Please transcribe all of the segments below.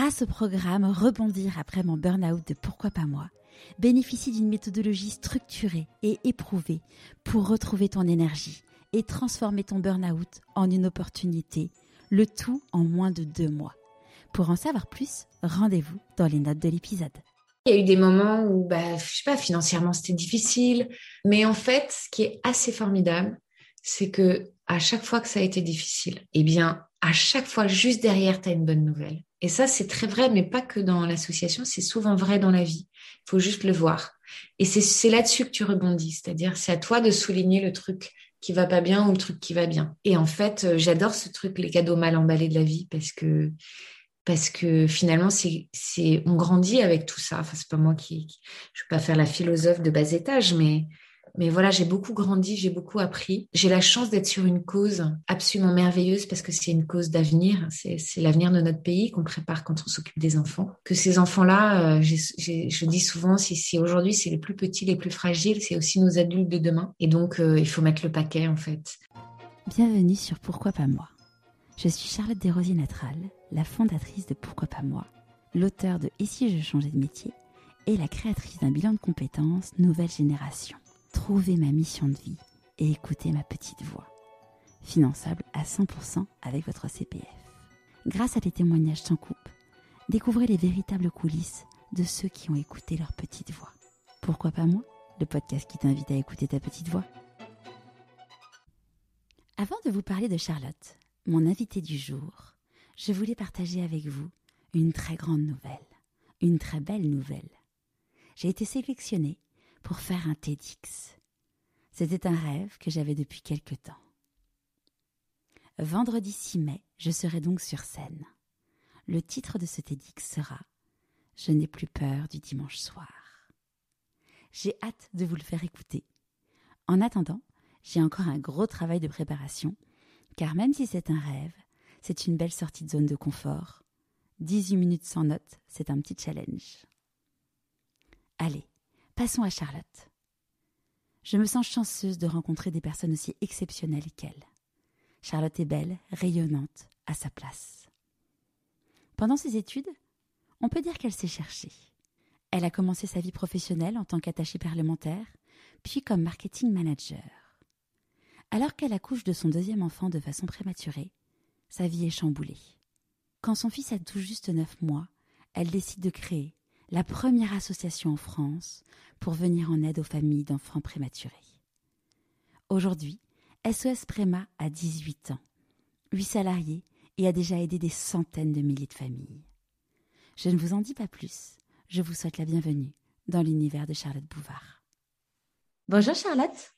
grâce au programme Rebondir après mon burn-out de Pourquoi pas moi, bénéficie d'une méthodologie structurée et éprouvée pour retrouver ton énergie et transformer ton burn-out en une opportunité, le tout en moins de deux mois. Pour en savoir plus, rendez-vous dans les notes de l'épisode. Il y a eu des moments où, bah, je sais pas, financièrement c'était difficile, mais en fait, ce qui est assez formidable, c'est que à chaque fois que ça a été difficile, eh bien, à chaque fois, juste derrière, tu as une bonne nouvelle. Et ça, c'est très vrai, mais pas que dans l'association, c'est souvent vrai dans la vie. Il faut juste le voir. Et c'est là-dessus que tu rebondis, c'est-à-dire c'est à toi de souligner le truc qui va pas bien ou le truc qui va bien. Et en fait, euh, j'adore ce truc, les cadeaux mal emballés de la vie, parce que parce que finalement, c'est, on grandit avec tout ça. Enfin, c'est pas moi qui, je vais pas faire la philosophe de bas étage, mais mais voilà, j'ai beaucoup grandi, j'ai beaucoup appris. J'ai la chance d'être sur une cause absolument merveilleuse parce que c'est une cause d'avenir. C'est, l'avenir de notre pays qu'on prépare quand on s'occupe des enfants. Que ces enfants-là, euh, je dis souvent, si, aujourd'hui c'est les plus petits, les plus fragiles, c'est aussi nos adultes de demain. Et donc, euh, il faut mettre le paquet en fait. Bienvenue sur Pourquoi pas moi. Je suis Charlotte Desrosiers-Natral, la fondatrice de Pourquoi pas moi, l'auteur de Et si je changeais de métier et la créatrice d'un bilan de compétences Nouvelle Génération trouver ma mission de vie et écouter ma petite voix. Finançable à 100% avec votre CPF. Grâce à des témoignages sans coupe, découvrez les véritables coulisses de ceux qui ont écouté leur petite voix. Pourquoi pas moi, le podcast qui t'invite à écouter ta petite voix? Avant de vous parler de Charlotte, mon invitée du jour, je voulais partager avec vous une très grande nouvelle, une très belle nouvelle. J'ai été sélectionnée pour faire un TEDx. C'était un rêve que j'avais depuis quelque temps. Vendredi 6 mai, je serai donc sur scène. Le titre de ce TEDx sera Je n'ai plus peur du dimanche soir. J'ai hâte de vous le faire écouter. En attendant, j'ai encore un gros travail de préparation, car même si c'est un rêve, c'est une belle sortie de zone de confort. 18 minutes sans notes, c'est un petit challenge. Allez, Passons à Charlotte. Je me sens chanceuse de rencontrer des personnes aussi exceptionnelles qu'elle. Charlotte est belle, rayonnante, à sa place. Pendant ses études, on peut dire qu'elle s'est cherchée. Elle a commencé sa vie professionnelle en tant qu'attachée parlementaire, puis comme marketing manager. Alors qu'elle accouche de son deuxième enfant de façon prématurée, sa vie est chamboulée. Quand son fils a tout juste neuf mois, elle décide de créer la première association en France pour venir en aide aux familles d'enfants prématurés. Aujourd'hui, SOS Préma a 18 ans, 8 salariés et a déjà aidé des centaines de milliers de familles. Je ne vous en dis pas plus, je vous souhaite la bienvenue dans l'univers de Charlotte Bouvard. Bonjour Charlotte.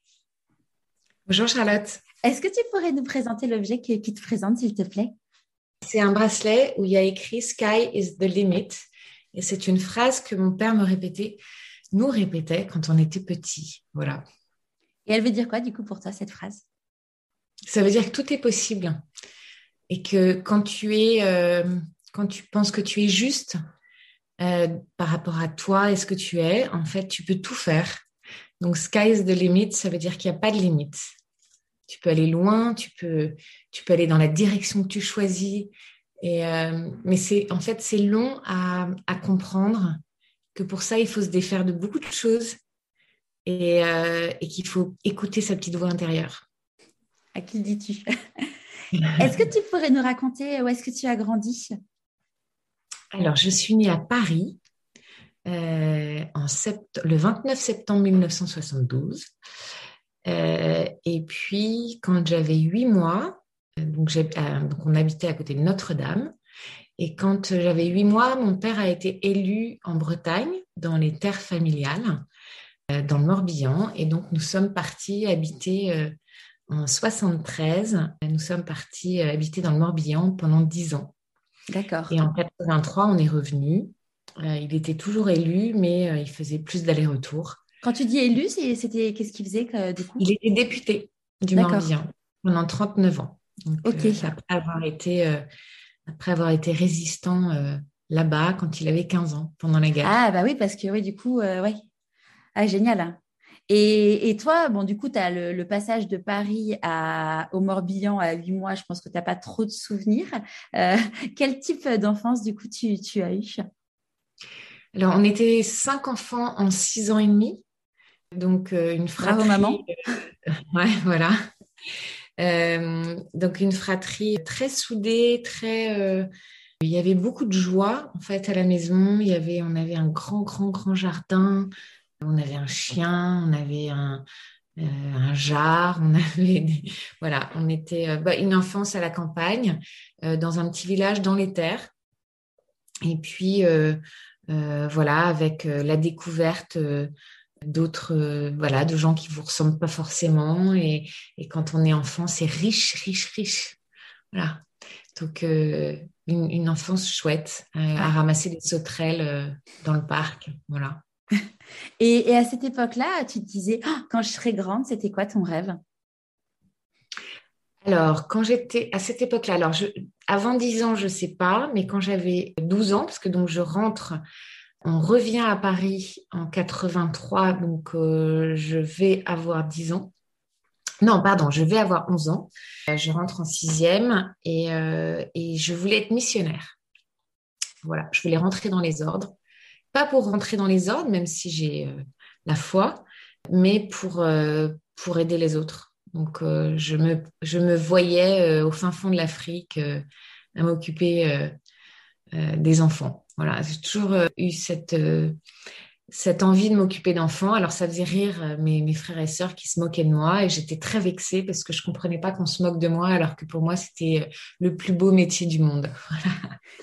Bonjour Charlotte. Est-ce que tu pourrais nous présenter l'objet qui te présente, s'il te plaît? C'est un bracelet où il y a écrit Sky is the limit. Et c'est une phrase que mon père me répétait, nous répétait quand on était petit. Voilà. Et elle veut dire quoi, du coup, pour toi, cette phrase? Ça veut dire que tout est possible. Et que quand tu es, euh, quand tu penses que tu es juste euh, par rapport à toi et ce que tu es, en fait, tu peux tout faire. Donc, sky is the limit, ça veut dire qu'il n'y a pas de limite. Tu peux aller loin, tu peux, tu peux aller dans la direction que tu choisis. Et, euh, mais c'est en fait c'est long à, à, comprendre que pour ça il faut se défaire de beaucoup de choses et, euh, et qu'il faut écouter sa petite voix intérieure. À qui dis-tu? Est-ce que tu pourrais nous raconter où est-ce que tu as grandi? Alors je suis née à Paris euh, en sept... le 29 septembre 1972. Euh, et puis, quand j'avais huit mois, euh, donc, on habitait à côté de Notre-Dame. Et quand j'avais huit mois, mon père a été élu en Bretagne, dans les terres familiales, euh, dans le Morbihan. Et donc, nous sommes partis habiter euh, en 73. Nous sommes partis habiter dans le Morbihan pendant dix ans. D'accord. Et en 83, on est revenu. il était toujours élu, mais il faisait plus d'allers-retours. Quand tu dis élu, c'était qu'est-ce qu'il faisait du coup? Il était député du Morbihan pendant 39 ans. Ok. Euh, après avoir été, euh, après avoir été résistant euh, là-bas quand il avait 15 ans, pendant la guerre. Ah bah oui, parce que oui, du coup, oui. Ah, génial. Hein. Et, toi, bon, du coup, tu as le, passage de Paris à, au Morbihan à 8 mois, je pense que tu n'as pas trop de souvenirs. Quel type d'enfance, du coup, tu, tu as eu? Alors, on était cinq enfants en six ans et demi. Donc, une fratrie. Bravo, maman. ouais, voilà. Donc, une fratrie très soudée, très. Il y avait beaucoup de joie en fait à la maison. Il y avait, on avait un grand, grand, grand jardin. On avait un chien, on avait un, euh, un jar, on avait voilà, on était euh, bah, une enfance à la campagne, euh, dans un petit village dans les terres. Et puis voilà, avec la découverte d'autres voilà de gens qui vous ressemblent pas forcément et, et quand on est enfant c'est riche riche riche. Voilà. Donc une, une, enfance chouette à ramasser des sauterelles dans le parc. Voilà. Et, à cette époque-là, tu te disais, oh, quand je serai grande, c'était quoi ton rêve? Alors, quand j'étais à cette époque-là, alors avant 10 ans, je ne sais pas, mais quand j'avais 12 ans, parce que donc je rentre, on revient à Paris en 83, donc euh, je vais avoir 10 ans. Non, pardon, je vais avoir 11 ans. Je rentre en sixième et, euh, et je voulais être missionnaire. Voilà, je voulais rentrer dans les ordres pas pour rentrer dans les ordres, même si j'ai euh, la foi, mais pour, euh, pour aider les autres. Donc, euh, je, me, je me voyais au fin fond de l'Afrique à m'occuper des enfants. Voilà, j'ai toujours eu cette, cette envie de m'occuper d'enfants. Alors, ça faisait rire mes, mes, frères et sœurs qui se moquaient de moi et j'étais très vexée parce que je ne comprenais pas qu'on se moque de moi alors que pour moi, c'était le plus beau métier du monde.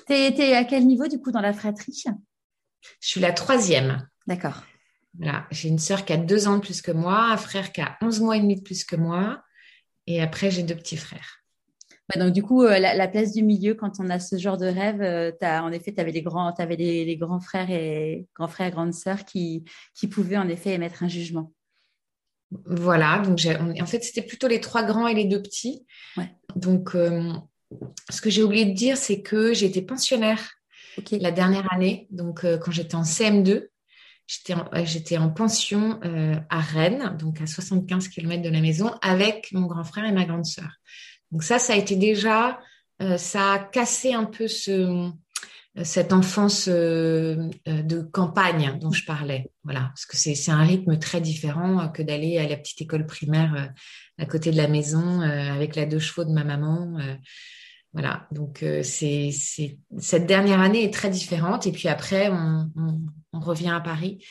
Voilà. Tu es, à quel niveau, du coup, dans la fratrie? Je suis la troisième. D'accord. Voilà. J'ai une sœur qui a deux ans de plus que moi, un frère qui a 11 mois et demi de plus que moi. Et après, j'ai deux petits frères. Donc, du coup, euh, la, place du milieu, quand on a ce genre de rêve, euh, as, en effet, tu avais, les grands, avais les, grands frères et grands frères, grandes sœurs qui, qui pouvaient en effet émettre un jugement. Voilà. Donc, en fait, c'était plutôt les trois grands et les deux petits. Donc, euh, ce que j'ai oublié de dire, c'est que j'étais pensionnaire la dernière année, donc euh, quand j'étais en CM2, j'étais en, pension euh, à Rennes, donc à 75 km de la maison, avec mon grand frère et ma grande sœur. Donc ça, ça a été déjà, euh, ça a cassé un peu ce, cette enfance de campagne dont je parlais. Voilà, parce que c'est un rythme très différent que d'aller à la petite école primaire à côté de la maison avec la deux chevaux de ma maman. Voilà, donc euh, cette dernière année est très différente et puis après on, revient à Paris.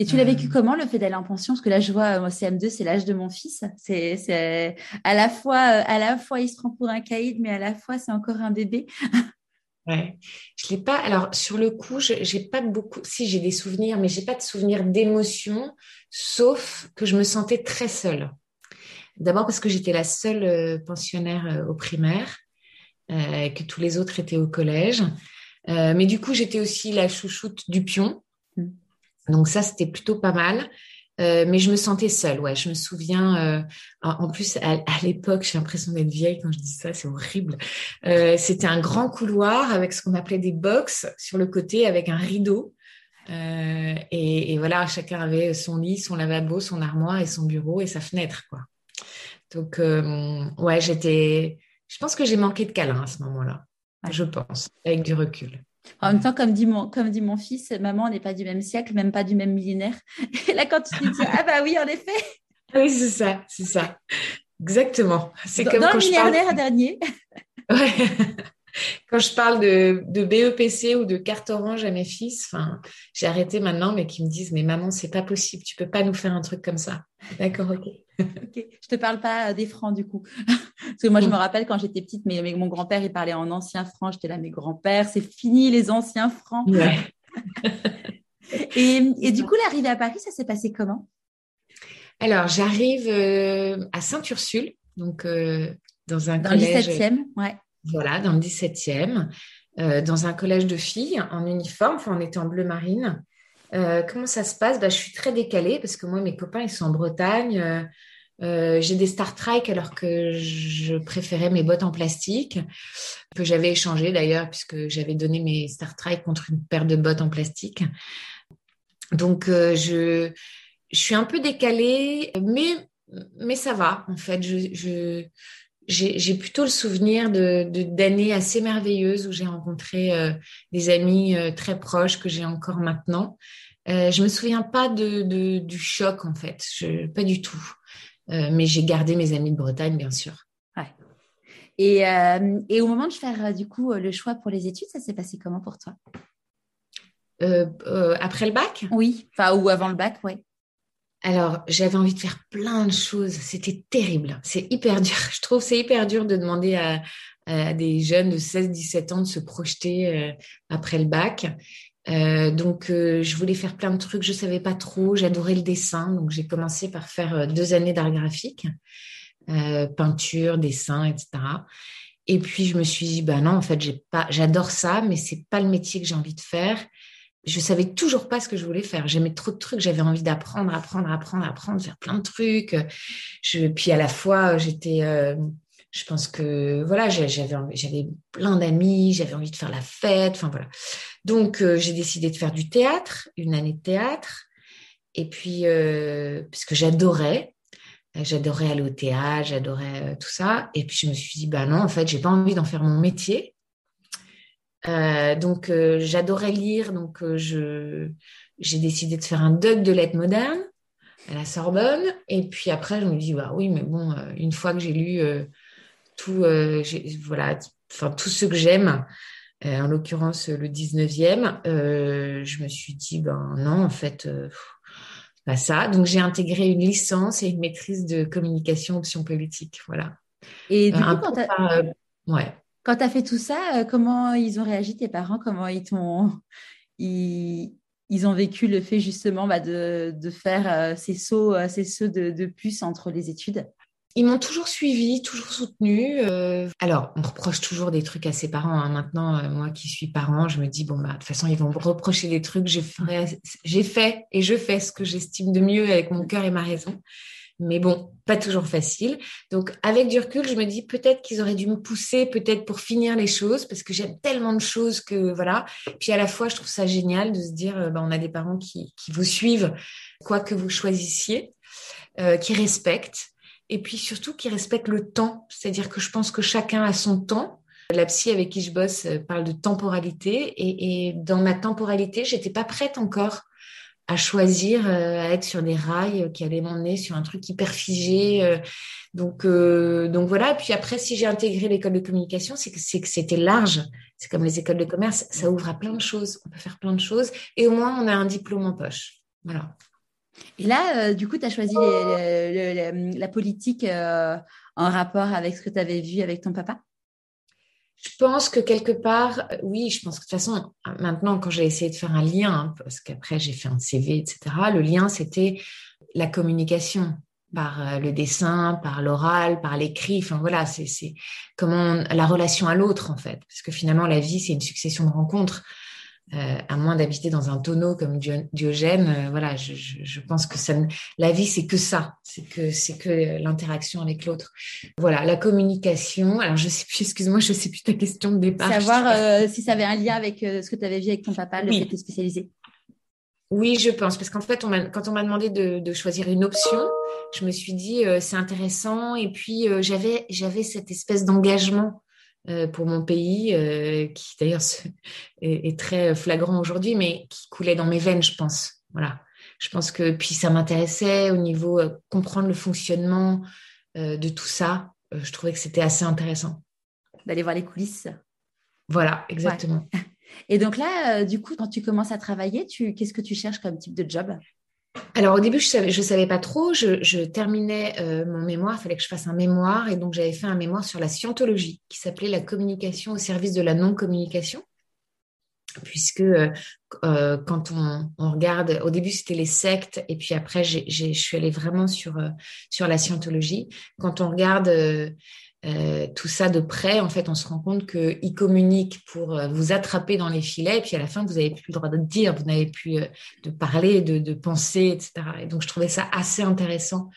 Et tu l'as vécu euh, comment le fait d'aller en pension? Parce que là je vois moi CM2 c'est l'âge de mon fils. C'est à la fois à la fois il se prend pour un caïd mais à la fois c'est encore un bébé. Ouais, je l'ai pas. Alors sur le coup, j'ai pas beaucoup. Si j'ai des souvenirs, mais j'ai pas de souvenirs d'émotion, sauf que je me sentais très seule. D'abord parce que j'étais la seule euh, pensionnaire au primaire. Euh, que tous les autres étaient au collège. Euh, mais du coup, j'étais aussi la chouchoute du pion. Donc ça, c'était plutôt pas mal. Euh, mais je me sentais seule, ouais. Je me souviens, en plus, à, l'époque, j'ai l'impression d'être vieille quand je dis ça, c'est horrible. C'était un grand couloir avec ce qu'on appelait des box sur le côté avec un rideau. Et, et, voilà, chacun avait son lit, son lavabo, son armoire et son bureau et sa fenêtre, quoi. Donc, ouais, j'étais, je pense que j'ai manqué de câlin à ce moment-là. Je pense, avec du recul. En même temps, comme dit mon, comme dit mon fils, maman n'est pas du même siècle, même pas du même millénaire. Et là, quand tu dis ah bah oui, en effet. Oui, c'est ça, c'est ça. Exactement. C'est comme dans le millénaire dernier. Ouais. quand je parle de, de, BEPC ou de carte orange à mes fils, enfin, j'ai arrêté maintenant, mais qui me disent mais maman, c'est pas possible, tu peux pas nous faire un truc comme ça. D'accord, ok. ok. Je te parle pas des francs du coup. Parce que moi, je me rappelle quand j'étais petite, mais, mon grand-père, il parlait en ancien franc. J'étais là, mes grands-pères, c'est fini les anciens francs. et, du coup, l'arrivée à Paris, ça s'est passé comment? Alors, j'arrive euh, à Sainte-Ursule, donc euh, dans un dans collège. Dans le 17e, ouais. Voilà, dans le 17e, euh, dans un collège de filles en uniforme. Enfin, on était en bleu marine. comment ça se passe? Bah, Je suis très décalée parce que moi, mes copains, ils sont en Bretagne. Euh, j'ai des Star Trek alors que je préférais mes bottes en plastique, que j'avais échangé d'ailleurs puisque j'avais donné mes Star Trek contre une paire de bottes en plastique. Donc euh, je je suis un peu décalée, mais, mais ça va, en fait. Je, j'ai plutôt le souvenir de d'années assez merveilleuses où j'ai rencontré euh, des amis euh, très proches que j'ai encore maintenant. Euh, je me souviens pas de, de, du choc en fait, je, pas du tout. Euh, mais j'ai gardé mes amis de Bretagne bien sûr. Ouais. Et, et au moment de faire du coup le choix pour les études, ça s'est passé comment pour toi? Après le bac? Oui, enfin ou avant le bac, oui. Alors, j'avais envie de faire plein de choses. C'était terrible. C'est hyper dur. Je trouve c'est hyper dur de demander à, des jeunes de 16-17 ans de se projeter euh, après le bac. Euh, donc, euh, je voulais faire plein de trucs. Je savais pas trop. J'adorais le dessin. Donc, j'ai commencé par faire deux années d'art graphique, peinture, dessin, etc. Et puis, je me suis dit, bah non, en fait, j'ai pas, j'adore ça, mais c'est pas le métier que j'ai envie de faire je savais toujours pas ce que je voulais faire. J'aimais trop de trucs, j'avais envie d'apprendre, apprendre, apprendre, apprendre, faire plein de trucs. Je, puis à la fois, j'étais, euh, je pense que voilà, j'avais j'avais plein d'amis, j'avais envie de faire la fête, enfin voilà. Donc euh, j'ai décidé de faire du théâtre, une année de théâtre, et puis euh, parce que j'adorais, j'adorais aller au théâtre, j'adorais tout ça, et puis je me suis dit bah non, en fait, j'ai pas envie d'en faire mon métier. Euh, donc euh, j'adorais lire, donc euh, je j'ai décidé de faire un doc de lettres modernes à la Sorbonne. Et puis après, je me dis bah oui, mais bon, une fois que j'ai lu tout, voilà, enfin tout ce que j'aime, en l'occurrence le 19e, je me suis dit ben non, en fait. pas ça. Donc j'ai intégré une licence et une maîtrise de communication option politique, voilà. Et du coup, quand ouais. Quand tu as fait tout ça, euh, comment ils ont réagi tes parents? Comment ils t'ont ils, ont vécu le fait justement bah, de, faire euh, ces sauts, euh, ces sauts de, de puce entre les études? Ils m'ont toujours suivi, toujours soutenu. alors, on reproche toujours des trucs à ses parents. Hein. Maintenant, moi qui suis parent, je me dis bon bah de toute façon ils vont me reprocher des trucs. J'ai fait et je fais ce que j'estime de mieux avec mon cœur et ma raison. Mais bon, pas toujours facile. Donc, avec du recul, je me dis peut-être qu'ils auraient dû me pousser, peut-être pour finir les choses, parce que j'aime tellement de choses que voilà. Puis à la fois, je trouve ça génial de se dire, euh, ben, on a des parents qui, qui vous suivent, quoi que vous choisissiez, euh, qui respectent, et puis surtout qui respectent le temps. C'est-à-dire que je pense que chacun a son temps. La psy avec qui je bosse euh, parle de temporalité, et, et dans ma temporalité, j'étais pas prête encore à choisir, euh, à être sur des rails qui allaient m'emmener sur un truc hyper figé. Euh. donc, euh, donc voilà. Puis après, si j'ai intégré l'école de communication, c'est que c'est que c'était large. C'est comme les écoles de commerce, ça ouvre à plein de choses. On peut faire plein de choses, et au moins on a un diplôme en poche. Voilà. Et là, du coup, tu as choisi la politique en rapport avec ce que tu avais vu avec ton papa? Je pense que quelque part, oui, je pense que de toute façon, maintenant, quand j'ai essayé de faire un lien, hein, parce qu'après j'ai fait un CV, etc., le lien, c'était la communication par euh, le dessin, par l'oral, par l'écrit. Enfin voilà, c'est comment la relation à l'autre en fait, parce que finalement la vie c'est une succession de rencontres. Euh, à moins d'habiter dans un tonneau comme Diogène, euh, voilà, je, je, je, pense que ça, la vie c'est que ça, c'est que c'est que l'interaction avec l'autre. Voilà, la communication. Alors je sais plus, excuse-moi, je sais plus ta question de départ. Savoir euh, si ça avait un lien avec ce que tu avais vu avec ton papa, le fait de spécialisé. Oui, je pense, parce qu'en fait, on quand on m'a demandé de, de, choisir une option, je me suis dit c'est intéressant, et puis j'avais j'avais cette espèce d'engagement euh, pour mon pays, euh, qui d'ailleurs est, très flagrant aujourd'hui, mais qui coulait dans mes veines, je pense. Voilà. Je pense que puis ça m'intéressait au niveau euh, comprendre le fonctionnement de tout ça. je trouvais que c'était assez intéressant. D'aller voir les coulisses. Voilà, exactement. Et donc là, du coup, quand tu commences à travailler, tu, qu'est-ce que tu cherches comme type de job? Alors au début, je savais, je savais pas trop. Je, terminais euh, mon mémoire, il fallait que je fasse un mémoire, et donc j'avais fait un mémoire sur la scientologie, qui s'appelait la communication au service de la non-communication, puisque euh, euh, quand on, regarde, au début c'était les sectes, et puis après je suis allée vraiment sur sur la scientologie. Quand on regarde euh, tout ça de près, en fait, on se rend compte qu'ils communiquent pour euh, vous attraper dans les filets, et puis à la fin, vous n'avez plus le droit de dire, vous n'avez plus euh, de parler, de, penser, etc. Et donc, je trouvais ça assez intéressant,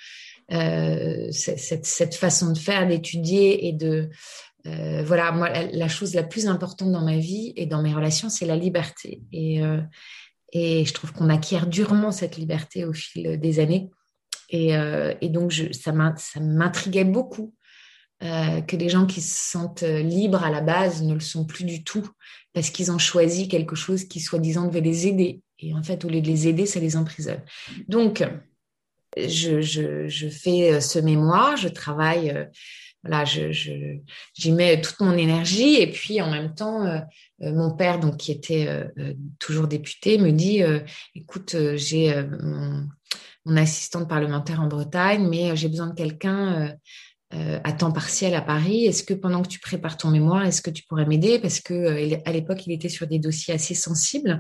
cette, cette, façon de faire, d'étudier et de... voilà, moi, la, chose la plus importante dans ma vie et dans mes relations, c'est la liberté. Et, Et je trouve qu'on acquiert durement cette liberté au fil des années. Et, donc, je, ça m'intriguait beaucoup que des gens qui se sentent libres à la base ne le sont plus du tout parce qu'ils ont choisi quelque chose qui, soi-disant, devait les aider. Et en fait, au lieu de les aider, ça les emprisonne. Donc, je, fais ce mémoire, je travaille voilà, j'y mets toute mon énergie et puis en même temps, euh, euh, mon père, donc qui était euh, toujours député, me dit, écoute, j'ai mon, mon, assistante parlementaire en Bretagne, mais j'ai besoin de quelqu'un à temps partiel à Paris. Est-ce que pendant que tu prépares ton mémoire, est-ce que tu pourrais m'aider? Parce que à l'époque, il était sur des dossiers assez sensibles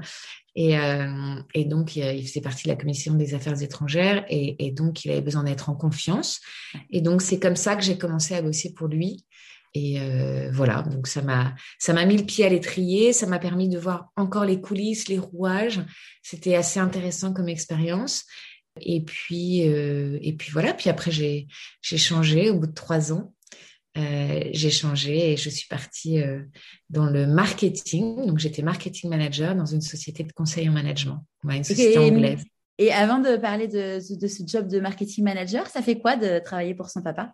et, euh, et, donc, il faisait partie de la commission des affaires étrangères et, et donc, il avait besoin d'être en confiance. Et donc, c'est comme ça que j'ai commencé à bosser pour lui. Et euh, voilà, donc ça m'a ça m'a mis le pied à l'étrier, ça m'a permis de voir encore les coulisses, les rouages. C'était assez intéressant comme expérience. Et puis euh, et puis voilà, puis après j'ai changé au bout de trois ans. Euh, j'ai changé et je suis partie euh, dans le marketing. Donc, j'étais marketing manager dans une société de conseil en management, une société anglaise. Et avant de parler de, ce job de marketing manager, ça fait quoi de travailler pour son papa?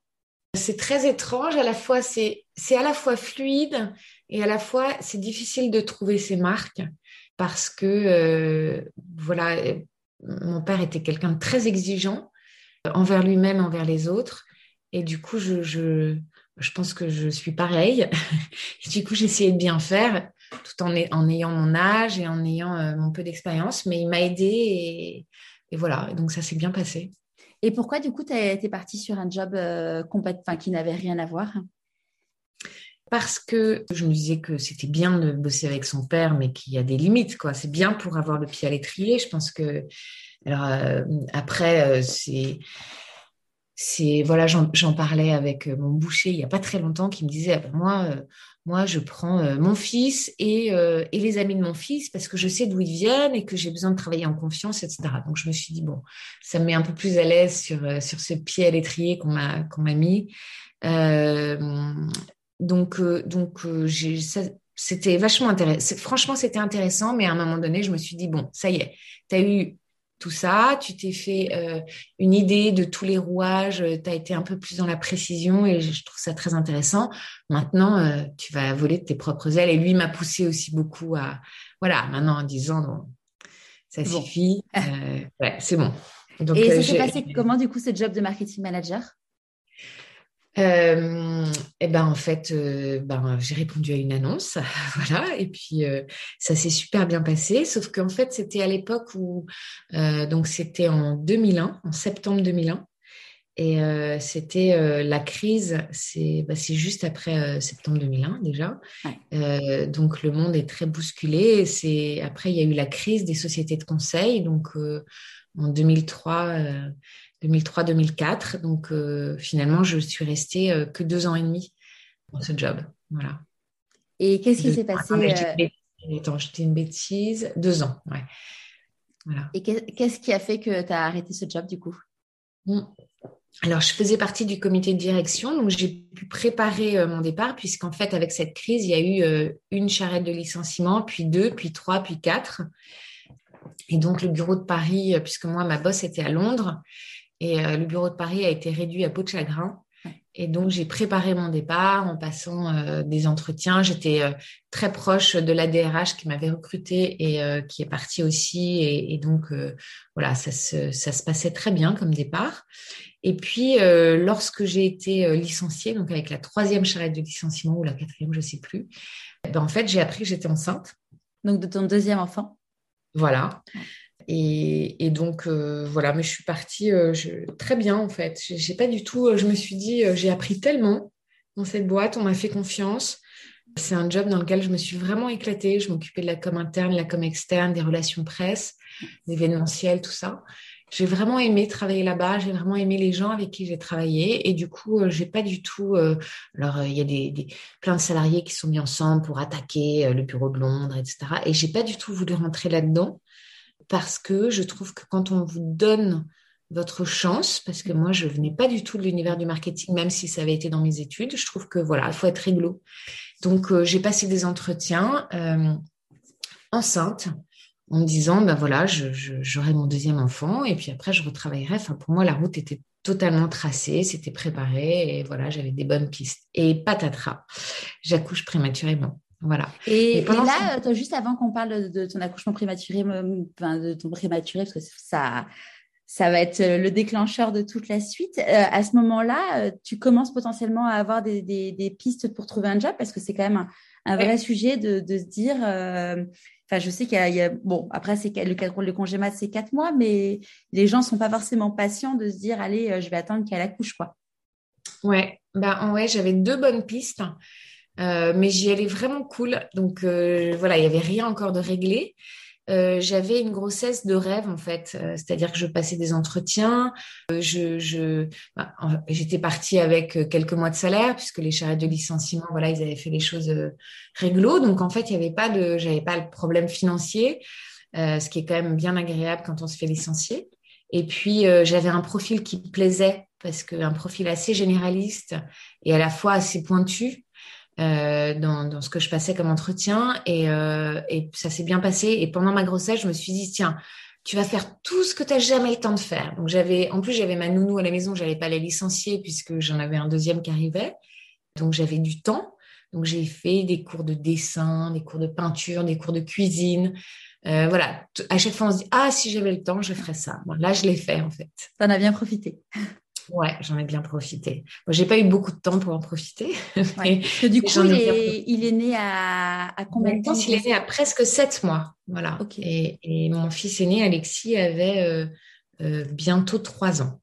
C'est très étrange. À la fois, c'est à la fois fluide et à la fois, c'est difficile de trouver ses marques parce que, euh, voilà, mon père était quelqu'un de très exigeant envers lui-même, envers les autres. Et du coup, je, je pense que je suis pareille. du coup, essayé de bien faire tout en, en, ayant mon âge et en ayant euh, mon peu d'expérience, mais il m'a aidé et, voilà, donc ça s'est bien passé. Et pourquoi du coup tu es, partie sur un job euh, qui n'avait rien à voir? Parce que je me disais que c'était bien de bosser avec son père, mais qu'il y a des limites. C'est bien pour avoir le pied à l'étrier. Je pense que, alors euh, après, c'est c'est voilà, j'en parlais avec euh, mon boucher il y a pas très longtemps qui me disait ah ben moi euh, moi je prends euh, mon fils et, les amis de mon fils parce que je sais d'où ils viennent et que j'ai besoin de travailler en confiance etc. Donc je me suis dit bon ça me met un peu plus à l'aise sur ce pied à l'étrier qu'on m'a mis. Donc donc j'ai c'était vachement intéressant. Franchement, c'était intéressant, mais à un moment donné, je me suis dit, bon, ça y est, tu as eu tout ça, tu t'es fait euh, une idée de tous les rouages, euh, tu as été un peu plus dans la précision et je trouve ça très intéressant. Maintenant, euh, tu vas voler de tes propres ailes et lui m'a poussé aussi beaucoup à, voilà, maintenant en disant, non, ça suffit, ouais, c'est bon. Donc, et ça s'est passé comment du coup ce job de marketing manager? Euh, et ben en fait, euh, ben j'ai répondu à une annonce, voilà, et puis euh, ça s'est super bien passé. Sauf qu'en fait, c'était à l'époque où donc c'était en 2001, en septembre 2001, et c'était la crise. C'est bah, c'est juste après septembre 2001 déjà. donc le monde est très bousculé. C'est après il y a eu la crise des sociétés de conseil. Donc en 2003 2003-2004. Donc euh, finalement, je suis restée euh, que deux ans et demi dans ce job. Voilà. Et qu'est-ce qui s'est passé euh, Attends, je dis une bêtise. Deux ans, ouais. Voilà. Et qu'est-ce qui a fait que tu as arrêté ce job du coup? Mmh. Alors, je faisais partie du comité de direction, donc j'ai pu préparer mon départ, puisqu'en fait, avec cette crise, il y a eu une charrette de licenciement, puis deux, puis trois, puis quatre. Et donc, le bureau de Paris, puisque moi, ma bosse était à Londres, et euh, le bureau de Paris a été réduit à peau de chagrin. Et donc, j'ai préparé mon départ en passant euh, des entretiens. J'étais euh, très proche de la DRH qui m'avait recruté et qui est partie aussi. Et, donc, voilà, ça se, ça se passait très bien comme départ. Et puis, lorsque j'ai été licenciée, donc avec la troisième charrette de licenciement ou la quatrième, je ne sais plus, ben, en fait, j'ai appris que j'étais enceinte. Donc, de ton deuxième enfant Voilà. Et, donc euh, voilà, mais je suis partie euh, très bien en fait. J'ai pas du tout, euh, je me suis dit, j'ai appris tellement dans cette boîte, on m'a fait confiance. C'est un job dans lequel je me suis vraiment éclatée. Je m'occupais de la com interne, la com externe, des relations presse, d'événementiel, tout ça. J'ai vraiment aimé travailler là-bas. J'ai vraiment aimé les gens avec qui j'ai travaillé. Et du coup, j'ai pas du tout. alors, il y a des, plein de salariés qui sont mis ensemble pour attaquer le bureau de Londres, etc. Et j'ai pas du tout voulu rentrer là-dedans parce que je trouve que quand on vous donne votre chance, parce que moi, je venais pas du tout de l'univers du marketing, même si ça avait été dans mes études, je trouve que voilà, il faut être réglo. Donc, euh, j'ai passé des entretiens euh, enceinte. en me disant, ben voilà, j'aurai mon deuxième enfant et puis après, je retravaillerai. Enfin, pour moi, la route était totalement tracée, c'était préparé et voilà, j'avais des bonnes pistes. Et patatras, j'accouche prématurément. Voilà. Et, là, juste avant qu'on parle de, ton accouchement prématuré, enfin, de ton prématuré, parce que ça, ça va être le déclencheur de toute la suite. Euh, à ce moment-là, euh, tu commences potentiellement à avoir des, des, pistes pour trouver un job, parce que c'est quand même un, vrai sujet de, de, se dire. Euh, enfin, je sais qu'il y, a, bon, après c'est le, le congé mat, c'est quatre mois, mais les gens sont pas forcément patients de se dire, allez, je vais attendre qu'elle accouche, quoi. Ouais, bah ouais, j'avais deux bonnes pistes. Euh, mais j'y allais vraiment cool. Donc euh, voilà, il n'y avait rien encore de réglé. Euh, j'avais une grossesse de rêve en fait, c'est-à-dire que je passais des entretiens. je, je bah, j'étais partie avec quelques mois de salaire puisque les charrettes de licenciement, voilà, ils avaient fait les choses réglo. Donc en fait, il y avait pas de, j'avais pas le problème financier, ce qui est quand même bien agréable quand on se fait licencier. Et puis j'avais un profil qui me plaisait parce qu'un profil assez généraliste et à la fois assez pointu. Euh, dans, dans, ce que je passais comme entretien et, euh, et ça s'est bien passé. Et pendant ma grossesse, je me suis dit, tiens, tu vas faire tout ce que tu n'as jamais le temps de faire. Donc j'avais, en plus, j'avais ma nounou à la maison, j'allais pas la licencier puisque j'en avais un deuxième qui arrivait. Donc j'avais du temps. Donc j'ai fait des cours de dessin, des cours de peinture, des cours de cuisine. Euh, voilà, à chaque fois on se dit ah si j'avais le temps je ferais ça. Bon, là je l'ai fait en fait. T'en as bien profité. Ouais, j'en ai bien profité. J'ai pas eu beaucoup de temps pour en profiter. Mais, du coup, il est, il est, né à, à combien de temps Il est né à presque sept mois. Voilà. Et, et, mon fils aîné, Alexis, avait euh, euh, bientôt trois ans.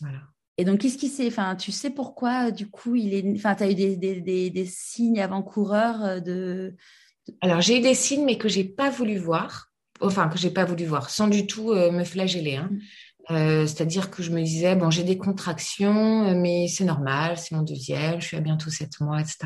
Voilà. Et donc, qu'est-ce qui s'est. Enfin, tu sais pourquoi, du coup, il est. Enfin, tu as eu des, des, des, des signes avant-coureurs euh, de, Alors, j'ai eu des signes, mais que j'ai pas voulu voir. Enfin, que j'ai pas voulu voir, sans du tout me flageller. Hein. Mm. Euh, c'est-à-dire que je me disais, bon, j'ai des contractions, euh, mais c'est normal, c'est mon deuxième, je suis à bientôt sept mois, etc.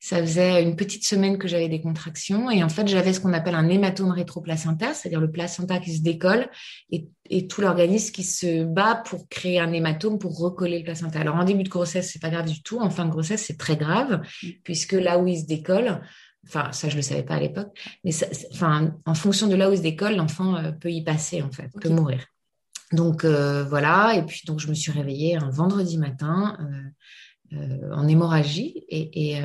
Ça faisait une petite semaine que j'avais des contractions et en fait, j'avais ce qu'on appelle un hématome rétroplacentaire, c'est-à-dire le placenta qui se décolle et, tout l'organisme qui se bat pour créer un hématome pour recoller le placenta. Alors, en début de grossesse, c'est pas grave du tout. En fin de grossesse, c'est très grave mm. puisque là où il se décolle, Enfin, ça, je le savais pas à l'époque, mais enfin, en fonction de là où il se décolle, l'enfant euh, peut y passer, en fait, peut mourir. Donc euh, voilà, et puis donc je me suis réveillée un vendredi matin euh, euh, en hémorragie. Et,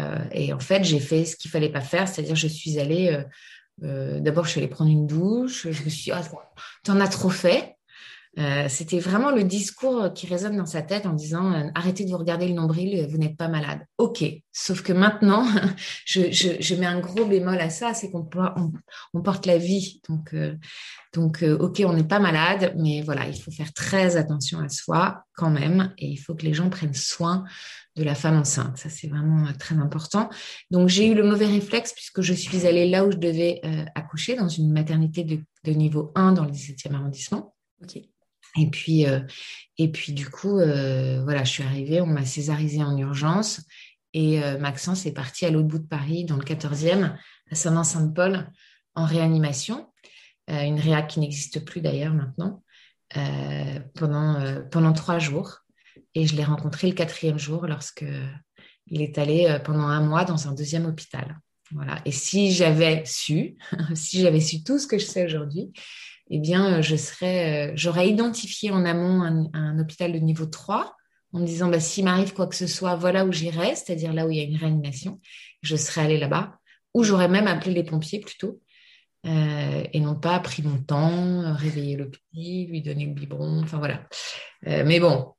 en fait j'ai fait ce qu'il fallait pas faire, c'est-à-dire je suis allée d'abord je suis allée prendre une douche, je me suis dit, ah, t'en as trop fait, euh, c'était vraiment le discours qui résonne dans sa tête en disant euh, arrêtez de vous regarder le nombril, vous n'êtes pas malade. Ok, sauf que maintenant, je, mets un gros bémol à ça, c'est qu'on on, porte la vie. Donc, euh, ok, on n'est pas malade, mais voilà, il faut faire très attention à soi quand même, et il faut que les gens prennent soin de la femme enceinte. Ça, c'est vraiment très important. Donc, j'ai eu le mauvais réflexe puisque je suis allée là où je devais accoucher, dans une maternité de, niveau 1 dans le 17e arrondissement. Ok. Et puis, euh, et puis du coup, euh, voilà, je suis arrivée, on m'a césarisée en urgence et euh, Maxence est parti à l'autre bout de Paris, dans le 14e, à Saint-Saint-Paul, en réanimation, une réa qui n'existe plus d'ailleurs maintenant, pendant, pendant trois jours. Et je l'ai rencontré le quatrième jour lorsque il est allé pendant un mois dans un deuxième hôpital. Voilà. Et si j'avais su, si j'avais su tout ce que je sais aujourd'hui, eh bien, euh, je serais, euh, j'aurais identifié en amont un, hôpital de niveau 3 en me disant, bah, s'il m'arrive quoi que ce soit, voilà où j'irai, c'est-à-dire là où il y a une réanimation, je serais allée là-bas, ou j'aurais même appelé les pompiers plutôt, euh, et non pas pris mon temps, réveiller le petit, lui donner le biberon, enfin voilà. mais bon,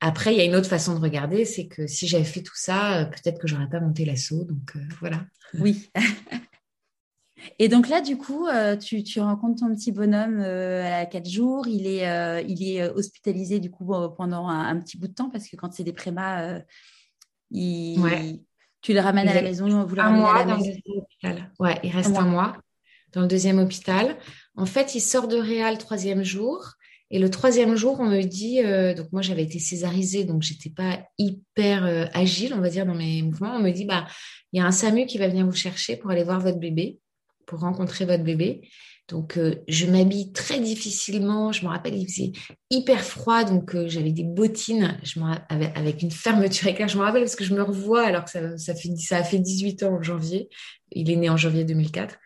après, il y a une autre façon de regarder, c'est que si j'avais fait tout ça, peut-être que j'aurais pas monté l'assaut, donc voilà. Oui. Et donc là, du coup, euh, tu, rencontres ton petit bonhomme euh, à quatre jours. Il est, euh, il est hospitalisé du coup pendant un, petit bout de temps parce que quand c'est des prémas, il... tu le ramènes à la maison. Vous un mois dans le deuxième hôpital. Ouais, il reste un mois. dans le deuxième hôpital. En fait, il sort de Réal le troisième jour. Et le troisième jour, on me dit, donc moi j'avais été césarisée, donc j'étais pas hyper agile, on va dire, dans mes mouvements. On me dit, bah, il y a un SAMU qui va venir vous chercher pour aller voir votre bébé pour rencontrer votre bébé. Donc, euh, je m'habille très difficilement. Je me rappelle, il faisait hyper froid, donc euh, j'avais des bottines je avec, avec, une fermeture éclair. Je me rappelle parce que je me revois alors que ça, ça, fait, ça a fait 18 ans en janvier. Il est né en janvier 2004.